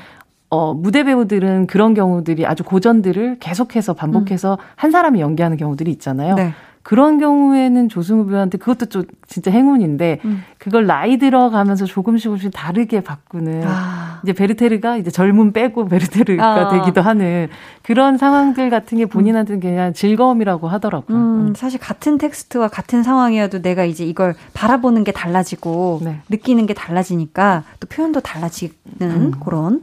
어, 무대 배우들은 그런 경우들이 아주 고전들을 계속해서 반복해서 한 사람이 연기하는 경우들이 있잖아요. 음. 네. 그런 경우에는 조승우 배우한테 그것도 좀 진짜 행운인데 음. 그걸 나이 들어가면서 조금씩 조금씩 다르게 바꾸는 아. 이제 베르테르가 이제 젊음 빼고 베르테르가 아. 되기도 하는 그런 상황들 같은 게 본인한테는 그냥 즐거움이라고 하더라고요. 음, 사실 같은 텍스트와 같은 상황이어도 내가 이제 이걸 바라보는 게 달라지고 네. 느끼는 게 달라지니까 또 표현도 달라지는 음. 그런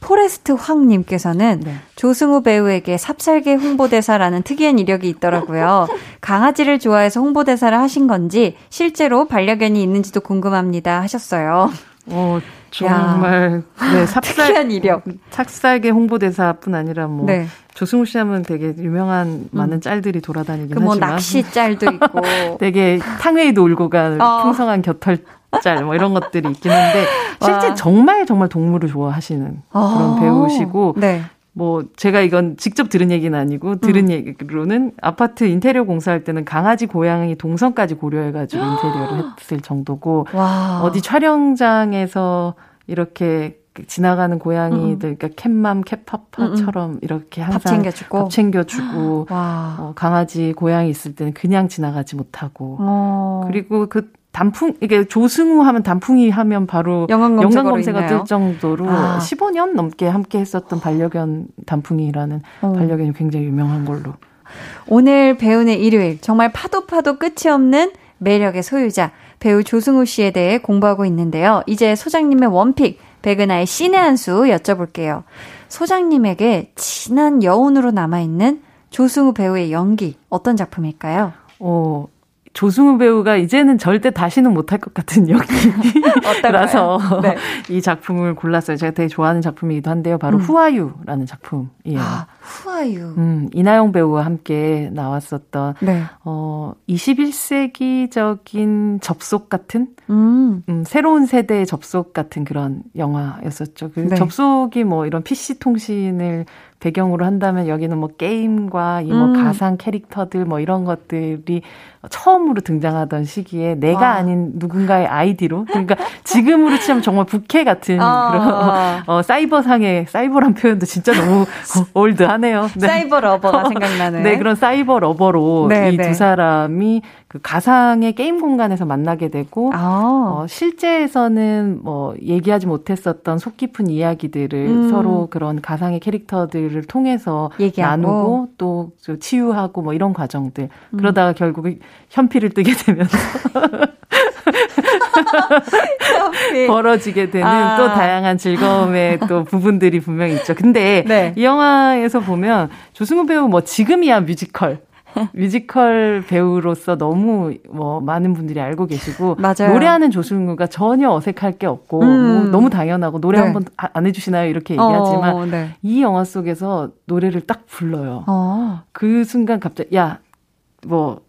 포레스트 황님께서는 네. 조승우 배우에게 삽살개 홍보대사라는 특이한 이력이 있더라고요. 강아지를 좋아해서 홍보대사를 하신 건지 실제로 반려견이 있는지도 궁금합니다 하셨어요. 어, 정말 네, 삽살 특이한 이력. 삭살계 홍보대사뿐 아니라 뭐 네. 조승우 씨 하면 되게 유명한 많은 짤들이 돌아다니긴 그 뭐 하지만 낚시 짤도 있고 되게 탕웨이도 울고 간 어. 풍성한 곁털 짤 뭐 이런 것들이 있긴 한데 실제 와. 정말 정말 동물을 좋아하시는 아. 그런 배우시고 네. 뭐 제가 이건 직접 들은 얘기는 아니고 들은 음. 얘기로는 아파트 인테리어 공사할 때는 강아지 고양이 동선까지 고려해가지고 인테리어를 했을 정도고 와. 어디 촬영장에서 이렇게 지나가는 고양이들, 그러니까 캣맘, 캣파파처럼 이렇게 항상 밥 챙겨주고. 밥 챙겨주고 와. 어, 강아지, 고양이 있을 때는 그냥 지나가지 못하고 어. 그리고 그 단풍 이게 조승우 하면 단풍이 하면 바로 영광 있나요? 뜰 정도로 아. 15년 넘게 함께 했었던 반려견 단풍이라는 어. 반려견이 굉장히 유명한 걸로. 오늘 배우는 일요일 정말 파도 파도 끝이 없는 매력의 소유자 배우 조승우 씨에 대해 공부하고 있는데요. 이제 소장님의 원픽 백은하의 신의 한 수 여쭤볼게요. 소장님에게 진한 여운으로 남아있는 조승우 배우의 연기 어떤 작품일까요? 어, 조승우 배우가 이제는 절대 다시는 못할 것 같은 연기라서 네. 이 작품을 골랐어요. 제가 되게 좋아하는 작품이기도 한데요. 바로 음. 후아유라는 작품이에요. 아, 후아유. 음, 이나영 배우와 함께 나왔었던 네. 어, 21세기적인 접속 같은 음. 음, 새로운 세대의 접속 같은 그런 영화였었죠. 그 네. 접속이 뭐 이런 PC 통신을 배경으로 한다면 여기는 뭐 게임과 이뭐 음. 가상 캐릭터들 뭐 이런 것들이 처음으로 등장하던 시기에 내가 와. 아닌 누군가의 아이디로 그러니까 지금으로 치면 정말 부캐 같은 아, 그런 아. 어, 사이버상의 사이버란 표현도 진짜 너무 old하네요. 네. 사이버 러버가 생각나는. 네, 그런 사이버 러버로 네, 이 네. 두 사람이 그 가상의 게임 공간에서 만나게 되고 아. 어, 실제에서는 뭐 얘기하지 못했었던 속 깊은 이야기들을 음. 서로 그런 가상의 캐릭터들을 통해서 얘기하고. 나누고 또저 치유하고 뭐 이런 과정들 음. 그러다가 결국 현피를 뜨게 되면서 벌어지게 되는 아. 또 다양한 즐거움의 또 부분들이 분명히 있죠. 근데 네. 이 영화에서 보면 조승우 배우 뭐 지금이야 뮤지컬 뮤지컬 배우로서 너무 뭐 많은 분들이 알고 계시고 맞아요. 노래하는 조승우가 전혀 어색할 게 없고 음. 뭐 너무 당연하고 노래 네. 한번 아- 안 해주시나요 이렇게 얘기하지만 어, 네. 이 영화 속에서 노래를 딱 불러요. 어. 그 순간 갑자기 야뭐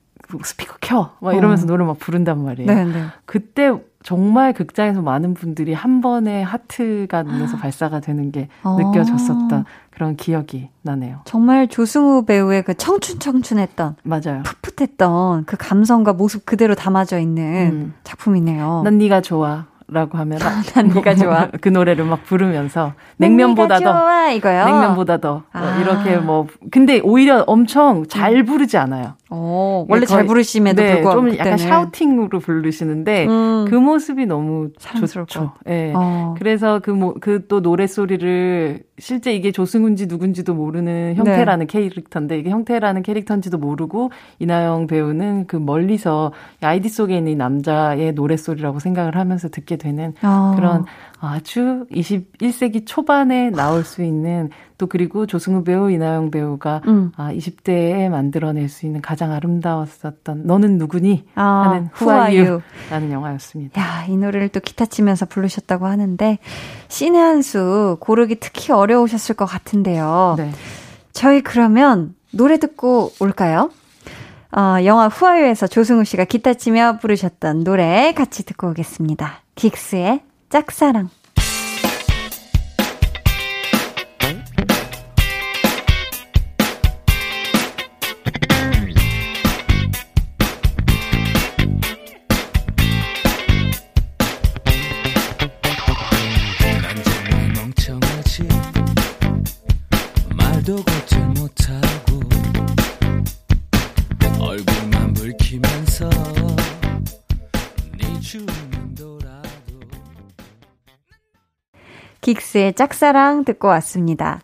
스피커 켜 막 이러면서 어. 노래 막 부른단 말이에요. 네, 네. 그때 정말 극장에서 많은 분들이 한 번에 하트가 눈에서 발사가 되는 게 어. 느껴졌었던 그런 기억이 나네요. 정말 조승우 배우의 그 청춘 청춘했던 맞아요. 풋풋했던 그 감성과 모습 그대로 담아져 있는 음. 작품이네요. 난 네가 좋아. 라고 하면 난 네가 좋아. 그 노래를 막 부르면서 냉면보다 더 이거요. 냉면보다 더뭐 아. 이렇게 뭐 근데 오히려 엄청 잘 부르지 않아요. 어, 원래 네, 잘 거의- 부르심에도 네, 불구하고 좀 약간 그때는. 샤우팅으로 부르시는데 음. 그 모습이 너무. 좋죠. 예. 어. 그래서 그뭐그또 노래 소리를 실제 이게 조승우인지 누군지도 모르는 형태라는 네. 캐릭터인데 이게 형태라는 캐릭터인지도 모르고 이나영 배우는 그 멀리서 이 아이디 속에 있는 이 남자의 노래 소리라고 생각을 하면서 듣게 되는 어. 그런 아주 21세기 초반에 나올 수 있는 또 그리고 조승우 배우, 이나영 배우가 음. 아, 20대에 만들어낼 수 있는 가장 아름다웠었던 너는 누구니 아, 하는 Who Are Who Are You? You 라는 영화였습니다. 야, 이 노래를 또 기타 치면서 부르셨다고 하는데 신의 한 수 고르기 특히 어려우셨을 것 같은데요. 네. 저희 그러면 노래 듣고 올까요? 어, 영화 후아유에서 조승우 씨가 기타 치며 부르셨던 노래 같이 듣고 오겠습니다. 긱스의 짝사랑. 긱스의 짝사랑 듣고 왔습니다.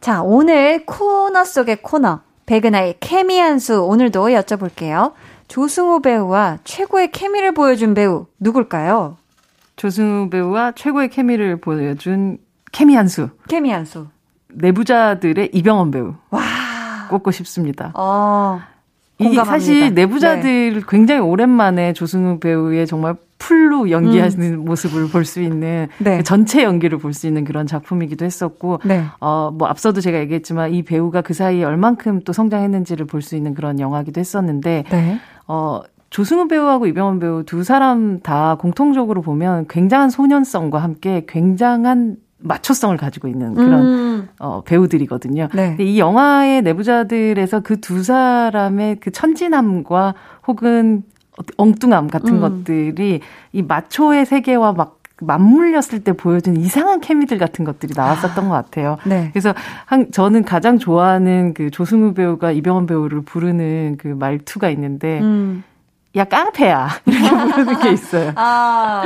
자, 오늘 코너 속의 코너, 백은하의 케미 한수 오늘도 여쭤볼게요. 조승우 배우와 최고의 케미를 보여준 배우 누굴까요? 조승우 배우와 최고의 케미를 보여준 케미 한수. 케미 한수. 내부자들의 이병헌 배우. 와. 꼽고 싶습니다. 어, 공감합니다. 사실 내부자들 굉장히 오랜만에 조승우 배우의 정말 풀로 연기하는 모습을 볼 수 있는 음. 네. 그 전체 연기를 볼 수 있는 그런 작품이기도 했었고 네. 어뭐 앞서도 제가 얘기했지만 이 배우가 그 사이에 얼만큼 또 성장했는지를 볼 수 있는 그런 영화기도 했었는데 네. 어 조승우 배우하고 이병헌 배우 두 사람 다 공통적으로 보면 굉장한 소년성과 함께 굉장한 마초성을 가지고 있는 그런 음. 어, 배우들이거든요. 네. 근데 이 영화의 내부자들에서 그 두 사람의 그 천진함과 혹은 엉뚱함 같은 음. 것들이 이 마초의 세계와 막 맞물렸을 때 보여준 이상한 케미들 같은 것들이 나왔었던 것 같아요. 네. 그래서 한, 저는 가장 좋아하는 그 조승우 배우가 이병헌 배우를 부르는 그 말투가 있는데, 음. 야, 깡패야. 이렇게 부르는 게 있어요. 아.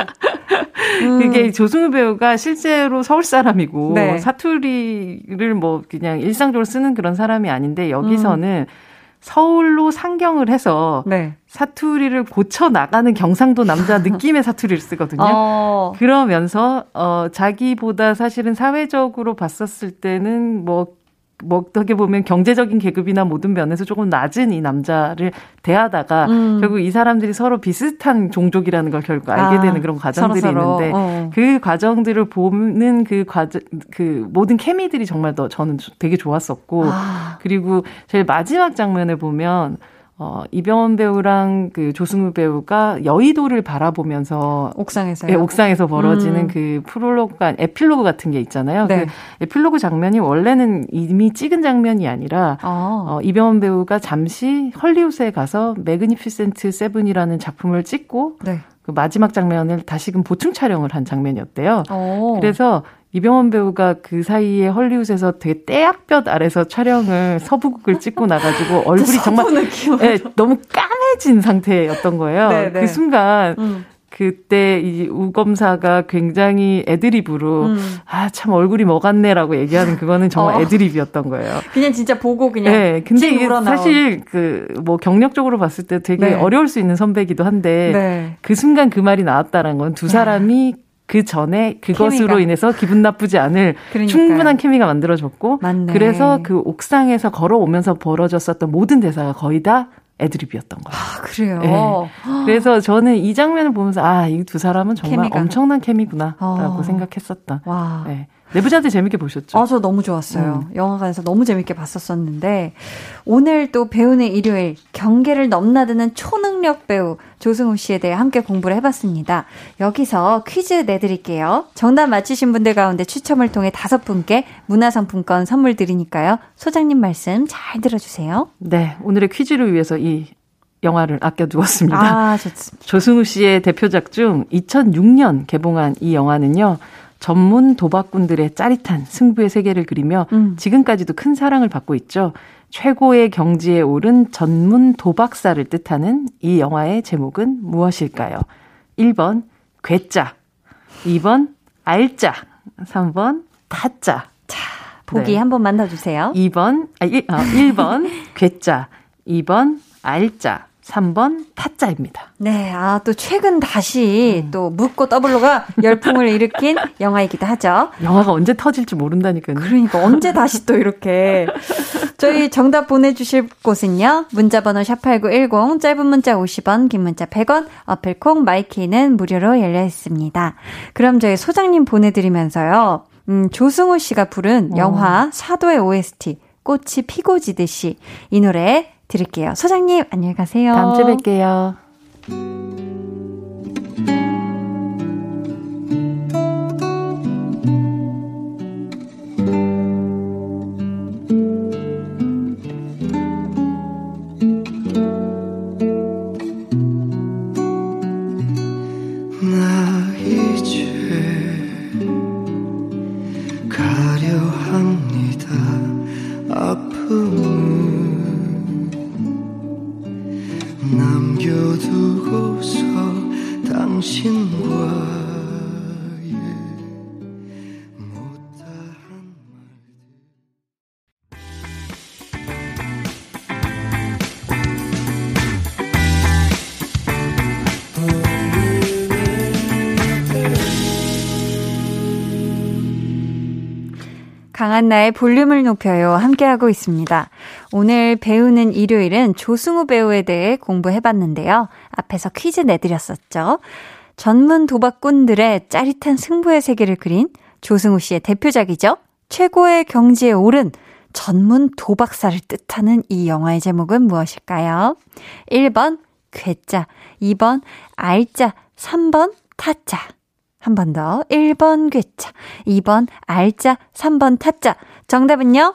음. 그게 조승우 배우가 실제로 서울 사람이고 네. 사투리를 뭐 그냥 일상적으로 쓰는 그런 사람이 아닌데 여기서는 서울로 상경을 해서 네. 사투리를 고쳐 나가는 경상도 남자 느낌의 사투리를 쓰거든요. 어. 그러면서 어 자기보다 사실은 사회적으로 봤었을 때는 뭐 뭐 어떻게 보면 경제적인 계급이나 모든 면에서 조금 낮은 이 남자를 대하다가 음. 결국 이 사람들이 서로 비슷한 종족이라는 걸 결국 알게 아, 되는 그런 과정들이 서로서로. 있는데 어. 그 과정들을 보는 그 과정 그 모든 케미들이 정말 더 저는 되게 좋았었고 아. 그리고 제일 마지막 장면을 보면 어 이병헌 배우랑 그 조승우 배우가 여의도를 바라보면서 옥상에서요. 예, 옥상에서 벌어지는 음. 그 프롤로그가 에필로그 같은 게 있잖아요. 네. 그 에필로그 장면이 원래는 이미 찍은 장면이 아니라 어. 어, 이병헌 배우가 잠시 헐리우드에 가서 매그니피센트 세븐이라는 작품을 찍고 네. 그 마지막 장면을 다시금 보충 촬영을 한 장면이었대요. 어. 그래서 이병헌 배우가 그 사이에 헐리우드에서 되게 떼약볕 아래서 촬영을 서부극을 찍고 나가지고 얼굴이 정말 예, 너무 까매진 상태였던 거예요. 네, 네. 그 순간 음. 그때 이 우검사가 굉장히 애드립으로 음. 아참 얼굴이 먹었네라고 얘기하는 그거는 정말 어. 애드립이었던 거예요. 그냥 진짜 보고 그냥. 네, 근데 찡 이게. 사실 그 뭐 경력적으로 봤을 때 되게 네. 어려울 수 있는 선배기도 한데 네. 그 순간 그 말이 나왔다는 건 두 사람이 그 전에 그것으로 케미가. 인해서 기분 나쁘지 않을 그러니까요. 충분한 케미가 만들어졌고 맞네. 그래서 그 옥상에서 걸어오면서 벌어졌었던 모든 대사가 거의 다 애드립이었던 거예요. 아, 그래요. 네. 그래서 저는 이 장면을 보면서 아, 이 두 사람은 정말 케미가. 엄청난 케미구나라고 어. 생각했었다. 와. 네. 내부자들 재밌게 보셨죠? 아, 저 너무 좋았어요. 영화관에서 너무 재밌게 봤었었는데, 오늘 또 배우는 일요일, 경계를 넘나드는 초능력 배우 조승우 씨에 대해 함께 공부를 해봤습니다. 여기서 퀴즈 내드릴게요. 정답 맞히신 분들 가운데 추첨을 통해 다섯 분께 문화상품권 선물 드리니까요. 소장님 말씀 잘 들어주세요. 네, 오늘의 퀴즈를 위해서 이 영화를 아껴두었습니다. 아, 좋습니다. 조승우 씨의 대표작 중 2006년 개봉한 이 영화는요. 전문 도박꾼들의 짜릿한 승부의 세계를 그리며 음. 지금까지도 큰 사랑을 받고 있죠. 최고의 경지에 오른 전문 도박사를 뜻하는 이 영화의 제목은 무엇일까요? 1번 괴짜, 2번 알짜, 3번 타짜. 보기 네. 한 번만 더 주세요. 2번, 아, 1, 아, 1번 괴짜, 2번 알짜, 3번 타짜입니다. 네, 아, 또 최근 음. 다시 또 묻고 더블로 가 열풍을 일으킨 영화이기도 하죠. 영화가 언제 터질지 모른다니까요. 그러니까 언제 다시 또 이렇게. 저희 정답 보내주실 곳은요. 문자번호 샵8910, 짧은 문자 50원, 긴 문자 100원, 어플콩, 마이키는 무료로 열려 있습니다. 그럼 저희 소장님 보내드리면서요. 음, 조승우 씨가 부른 어. 영화 사도의 OST, 꽃이 피고 지듯이 이 노래 들을게요. 소장님, 안녕히 가세요. 다음 주에 뵐게요. 강한나의 볼륨을 높여요. 함께하고 있습니다. 오늘 배우는 일요일은 조승우 배우에 대해 공부해봤는데요. 앞에서 퀴즈 내드렸었죠. 전문 도박꾼들의 짜릿한 승부의 세계를 그린 조승우 씨의 대표작이죠. 최고의 경지에 오른 전문 도박사를 뜻하는 이 영화의 제목은 무엇일까요? 1번 괴짜, 2번 알짜, 3번 타짜. 한 번 더. 1번 괴짜, 2번 알짜, 3번 타짜. 정답은요?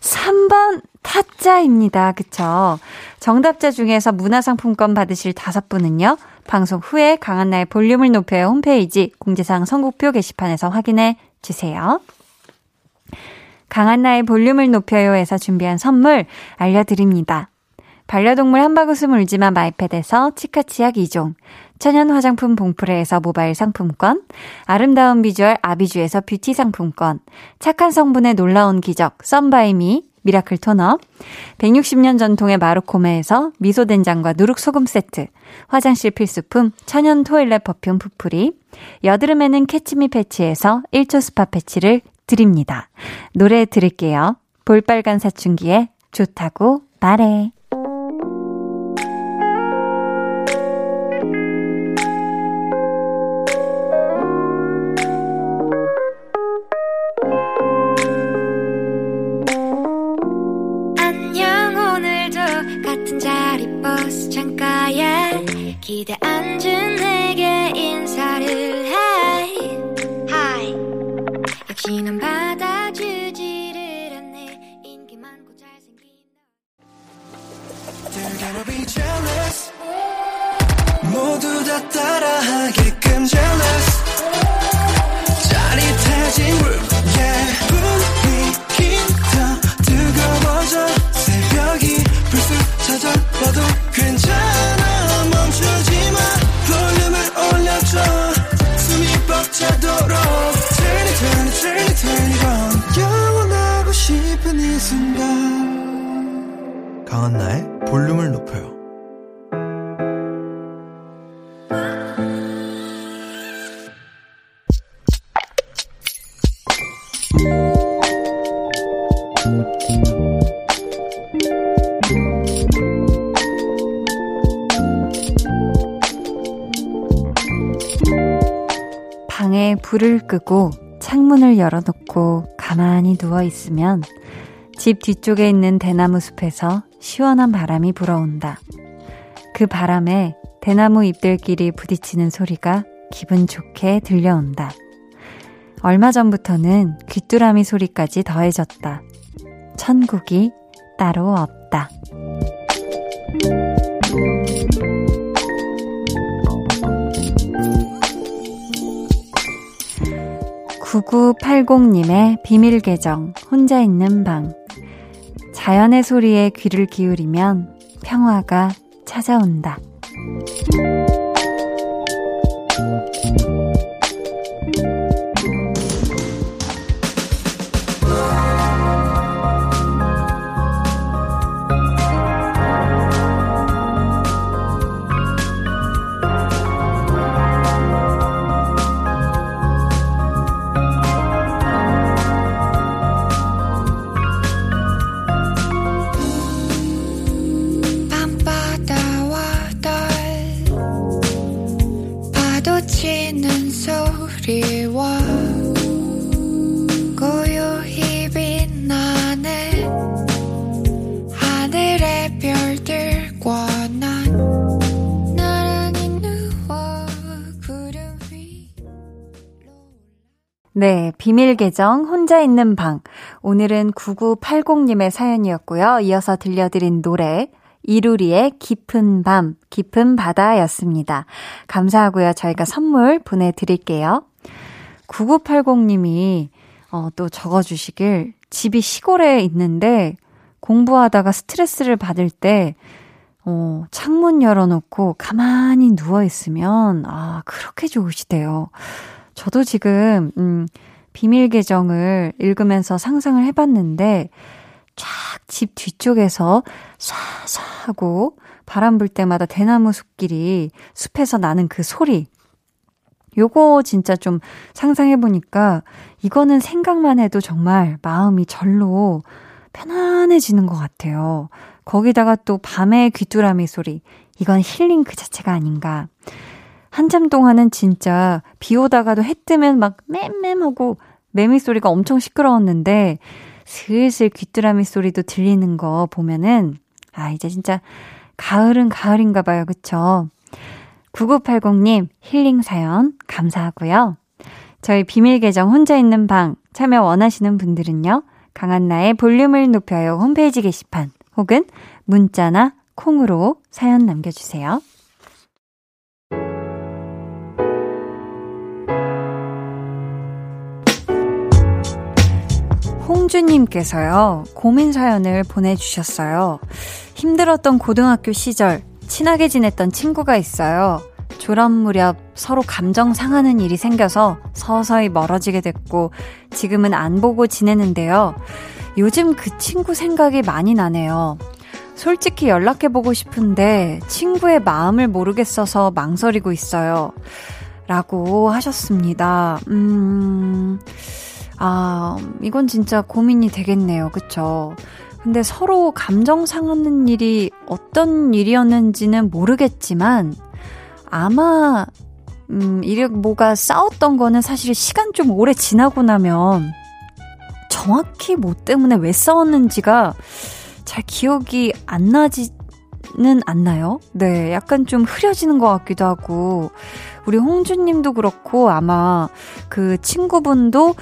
3번 타짜입니다. 그쵸? 정답자 중에서 문화상품권 받으실 다섯 분은요. 방송 후에 강한나의 볼륨을 높여요 홈페이지 공지사항 선곡표 게시판에서 확인해 주세요. 강한나의 볼륨을 높여요에서 준비한 선물 알려드립니다. 반려동물 한바구음 울지마 마이패드에서 치카치약 2종, 천연 화장품 봉프레에서 모바일 상품권, 아름다운 비주얼 아비주에서 뷰티 상품권, 착한 성분의 놀라운 기적 썬바이미 miracle 토너, 160년 전통의 마루코메에서 미소된장과 누룩소금 세트, 화장실 필수품 천연 toilet perfume 푸푸리, 여드름에는 캐치미 패치에서 1초 스파 패치를 드립니다. 노래 들을게요. 볼빨간 사춘기의 좋다고 말해. 있으면 집 뒤쪽에 있는 대나무 숲에서 시원한 바람이 불어온다. 그 바람에 대나무 잎들끼리 부딪히는 소리가 기분 좋게 들려온다. 얼마 전부터는 귀뚜라미 소리까지 더해졌다. 천국이 따로 없다. 9980님의 비밀 계정, 혼자 있는 방. 자연의 소리에 귀를 기울이면 평화가 찾아온다. 비밀 계정 혼자 있는 방. 오늘은 9980님의 사연이었고요. 이어서 들려드린 노래 이루리의 깊은 밤, 깊은 바다였습니다. 감사하고요. 저희가 선물 보내드릴게요. 9980님이 어, 또 적어주시길 집이 시골에 있는데 공부하다가 스트레스를 받을 때 어, 창문 열어놓고 가만히 누워있으면, 아, 그렇게 좋으시대요. 저도 지금, 음, 비밀 계정을 읽으면서 상상을 해봤는데, 쫙 집 뒤쪽에서 쏴쏴 하고 바람 불 때마다 대나무 숲길이 숲에서 나는 그 소리. 요거 진짜 좀 상상해보니까 이거는 생각만 해도 정말 마음이 절로 편안해지는 것 같아요. 거기다가 또 밤의 귀뚜라미 소리. 이건 힐링 그 자체가 아닌가. 한참 동안은 진짜 비 오다가도 해 뜨면 막 맴맴하고 매미 소리가 엄청 시끄러웠는데 슬슬 귀뚜라미 소리도 들리는 거 보면은 아 이제 진짜 가을은 가을인가 봐요. 그쵸? 9980님 힐링 사연 감사하고요. 저희 비밀 계정 혼자 있는 방 참여 원하시는 분들은요. 강한나의 볼륨을 높여요 홈페이지 게시판 혹은 문자나 콩으로 사연 남겨주세요. 홍주님께서요, 고민 사연을 보내주셨어요. 힘들었던 고등학교 시절, 친하게 지냈던 친구가 있어요. 졸업 무렵 서로 감정 상하는 일이 생겨서 서서히 멀어지게 됐고, 지금은 안 보고 지내는데요. 요즘 그 친구 생각이 많이 나네요. 솔직히 연락해보고 싶은데, 친구의 마음을 모르겠어서 망설이고 있어요. 라고 하셨습니다. 음, 아, 이건 진짜 고민이 되겠네요. 그쵸? 근데 서로 감정 상하는 일이 어떤 일이었는지는 모르겠지만, 아마, 음, 이렇게 뭐가 싸웠던 거는 사실 시간 좀 오래 지나고 나면, 정확히 뭐 때문에 왜 싸웠는지가 잘 기억이 안 나지 는 않나요? 네, 약간 좀 흐려지는 것 같기도 하고, 우리 홍주님도 그렇고, 아마 그 친구분도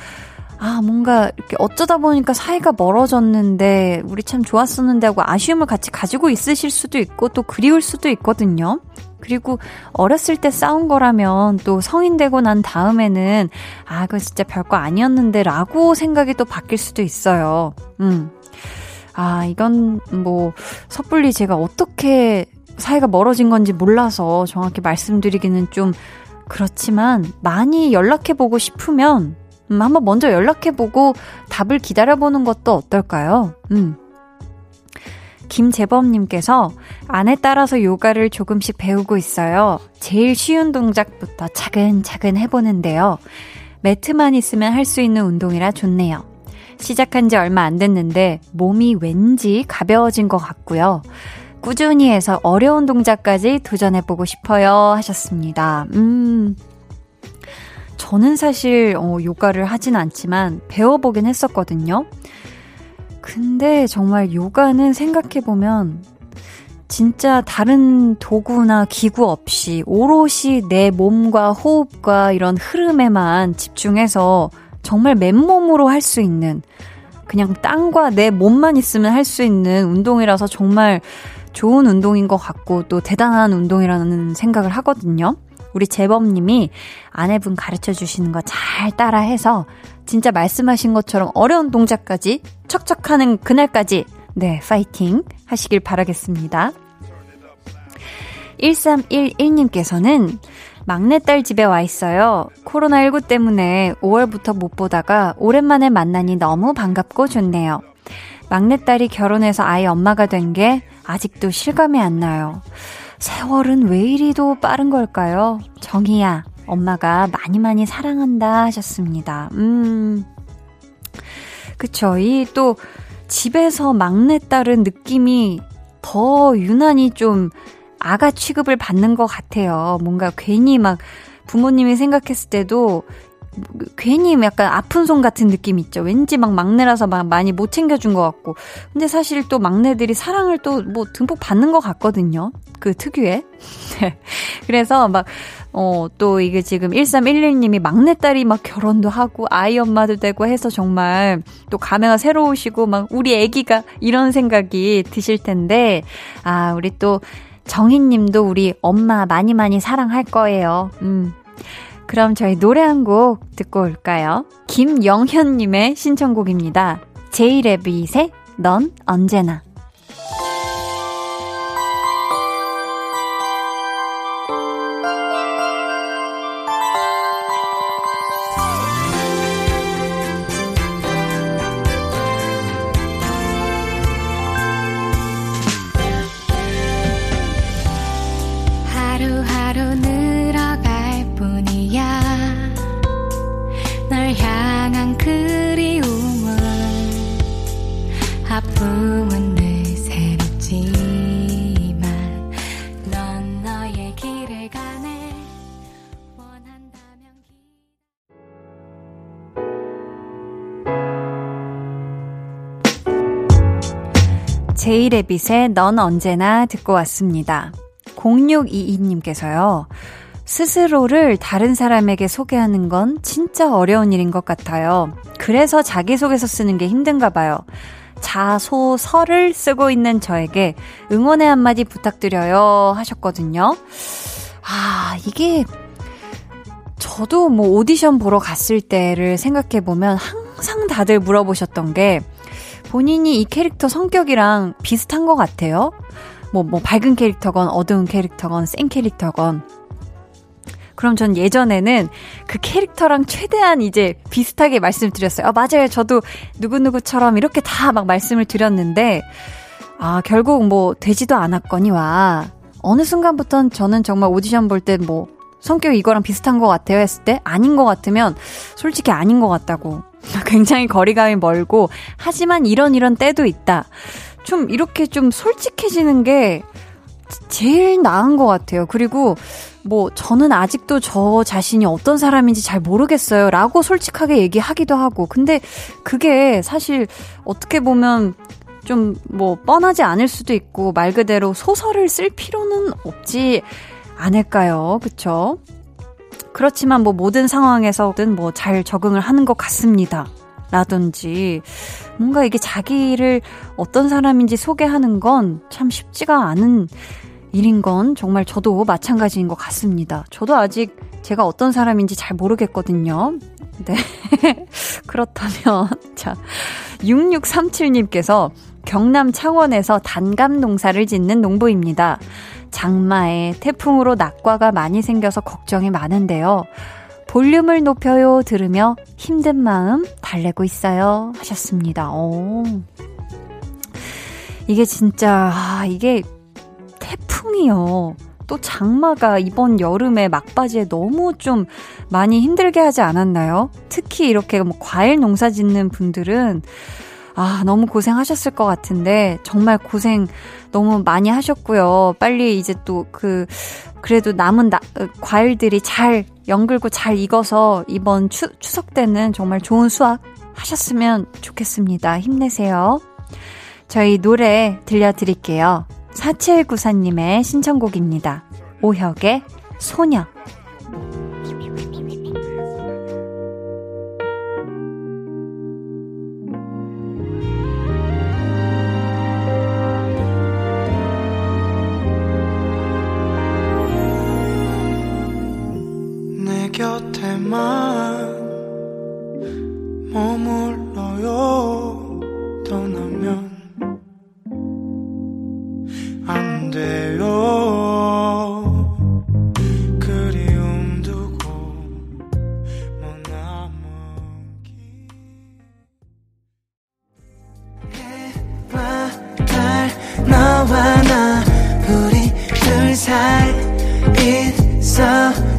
아, 뭔가 이렇게 어쩌다 보니까 사이가 멀어졌는데 우리 참 좋았었는데 하고 아쉬움을 같이 가지고 있으실 수도 있고 또 그리울 수도 있거든요. 그리고 어렸을 때 싸운 거라면 또 성인 되고 난 다음에는 아, 그거 진짜 별거 아니었는데 라고 생각이 또 바뀔 수도 있어요. 음. 아, 이건 뭐 섣불리 제가 어떻게 사이가 멀어진 건지 몰라서 정확히 말씀드리기는 좀 그렇지만 많이 연락해 보고 싶으면 음, 한번 먼저 연락해보고 답을 기다려보는 것도 어떨까요? 음. 김재범님께서 안에 따라서 요가를 조금씩 배우고 있어요. 제일 쉬운 동작부터 차근차근 해보는데요. 매트만 있으면 할 수 있는 운동이라 좋네요. 시작한 지 얼마 안 됐는데 몸이 왠지 가벼워진 것 같고요. 꾸준히 해서 어려운 동작까지 도전해보고 싶어요 하셨습니다. 음, 저는 사실 어, 요가를 하진 않지만 배워보긴 했었거든요. 근데 정말 요가는 생각해보면 진짜 다른 도구나 기구 없이 오롯이 내 몸과 호흡과 이런 흐름에만 집중해서 정말 맨몸으로 할 수 있는 그냥 땅과 내 몸만 있으면 할 수 있는 운동이라서 정말 좋은 운동인 것 같고 또 대단한 운동이라는 생각을 하거든요. 우리 재범님이 아내분 가르쳐 주시는 거 잘 따라해서 진짜 말씀하신 것처럼 어려운 동작까지 척척하는 그날까지 네, 파이팅 하시길 바라겠습니다. 1311님께서는 막내딸 집에 와 있어요. 코로나19 때문에 5월부터 못 보다가 오랜만에 만나니 너무 반갑고 좋네요. 막내딸이 결혼해서 아이 엄마가 된 게 아직도 실감이 안 나요. 세월은 왜 이리도 빠른 걸까요? 정희야, 엄마가 많이 많이 사랑한다 하셨습니다. 음. 그쵸. 이 또 집에서 막내딸은 느낌이 더 유난히 좀 아가 취급을 받는 것 같아요. 뭔가 괜히 막 부모님이 생각했을 때도 괜히 약간 아픈 손 같은 느낌 있죠. 왠지 막 막내라서 막 많이 못 챙겨준 것 같고. 근데 사실 또 막내들이 사랑을 또 뭐 듬뿍 받는 것 같거든요. 그 특유의. 네. 그래서 막, 어, 또 이게 지금 1311님이 막내딸이 막 결혼도 하고 아이 엄마도 되고 해서 정말 또 감회가 새로우시고 막 우리 애기가 이런 생각이 드실 텐데, 아, 우리 또 정희 님도 우리 엄마 많이 많이 사랑할 거예요. 음. 그럼 저희 노래 한 곡 듣고 올까요? 김영현님의 신청곡입니다. 제이레빗의 넌 언제나. 이레빗의 넌 언제나 듣고 왔습니다. 0622님께서요. 스스로를 다른 사람에게 소개하는 건 진짜 어려운 일인 것 같아요. 그래서 자기소개서 쓰는 게 힘든가 봐요. 자소서를 쓰고 있는 저에게 응원의 한마디 부탁드려요 하셨거든요. 아, 이게 저도 뭐 오디션 보러 갔을 때를 생각해 보면 항상 다들 물어보셨던 게 본인이 이 캐릭터 성격이랑 비슷한 것 같아요. 뭐, 뭐, 밝은 캐릭터건, 어두운 캐릭터건, 센 캐릭터건. 그럼 전 예전에는 그 캐릭터랑 최대한 이제 비슷하게 말씀을 드렸어요. 아, 맞아요. 저도 누구누구처럼 이렇게 다 막 말씀을 드렸는데, 아, 결국 뭐, 되지도 않았거니와, 어느 순간부터는 저는 정말 오디션 볼 때 뭐, 성격이 이거랑 비슷한 것 같아요 했을 때, 아닌 것 같으면, 솔직히 아닌 것 같다고. 굉장히 거리감이 멀고, 하지만 이런 이런 때도 있다. 좀 이렇게 좀 솔직해지는 게 제일 나은 것 같아요. 그리고 뭐 저는 아직도 저 자신이 어떤 사람인지 잘 모르겠어요. 라고 솔직하게 얘기하기도 하고. 근데 그게 사실 어떻게 보면 좀 뭐 뻔하지 않을 수도 있고 말 그대로 소설을 쓸 필요는 없지 않을까요? 그쵸? 그렇지만 뭐 모든 상황에서든 뭐 잘 적응을 하는 것 같습니다. 라든지 뭔가 이게 자기를 어떤 사람인지 소개하는 건 참 쉽지가 않은 일인 건 정말 저도 마찬가지인 것 같습니다. 저도 아직 제가 어떤 사람인지 잘 모르겠거든요. 네. 그렇다면, 자, 6637님께서 경남 창원에서 단감 농사를 짓는 농부입니다. 장마에 태풍으로 낙과가 많이 생겨서 걱정이 많은데요. 볼륨을 높여요 들으며 힘든 마음 달래고 있어요 하셨습니다. 오. 이게 진짜 아, 이게 태풍이요. 또 장마가 이번 여름에 막바지에 너무 좀 많이 힘들게 하지 않았나요? 특히 이렇게 뭐 과일 농사 짓는 분들은 아, 너무 고생하셨을 것 같은데, 정말 고생 너무 많이 하셨고요. 빨리 이제 또 그, 그래도 남은 나, 어, 과일들이 잘 연글고 잘 익어서 이번 추, 추석 때는 정말 좋은 수확 하셨으면 좋겠습니다. 힘내세요. 저희 노래 들려드릴게요. 4794님의 신청곡입니다. 오혁의 소녀. 곁에만 머물러요. 떠나면 안 돼요. 그리움 두고 먼 남은 해와 달 너와 나 우리 둘 사이 있어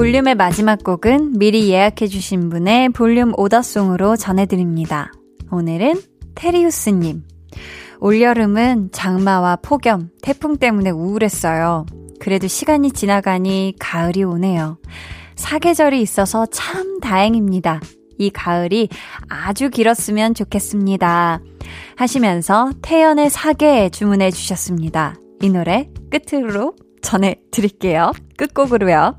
볼륨의 마지막 곡은 미리 예약해주신 분의 볼륨 오더송으로 전해드립니다. 오늘은 테리우스님. 올여름은 장마와 폭염, 태풍 때문에 우울했어요. 그래도 시간이 지나가니 가을이 오네요. 사계절이 있어서 참 다행입니다. 이 가을이 아주 길었으면 좋겠습니다. 하시면서 태연의 사계 주문해 주셨습니다. 이 노래 끝으로 전해드릴게요. 끝곡으로요.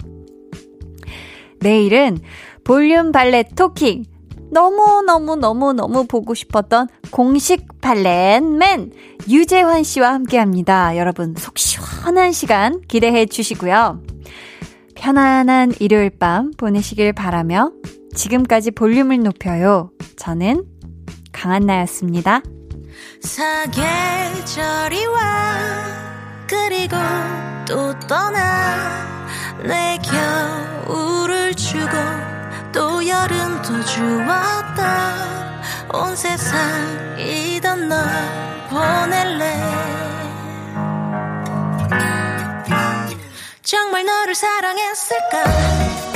내일은 볼륨 발레 토킹. 너무너무너무너무 보고 싶었던 공식 발렌맨 유재환 씨와 함께 합니다. 여러분, 속 시원한 시간 기대해 주시고요. 편안한 일요일 밤 보내시길 바라며 지금까지 볼륨을 높여요. 저는 강한나였습니다. 사계절이 와 그리고 또 떠나 내 겨울을 주고 또 여름도 주었다. 온 세상이던 널 보낼래. 정말 너를 사랑했을까?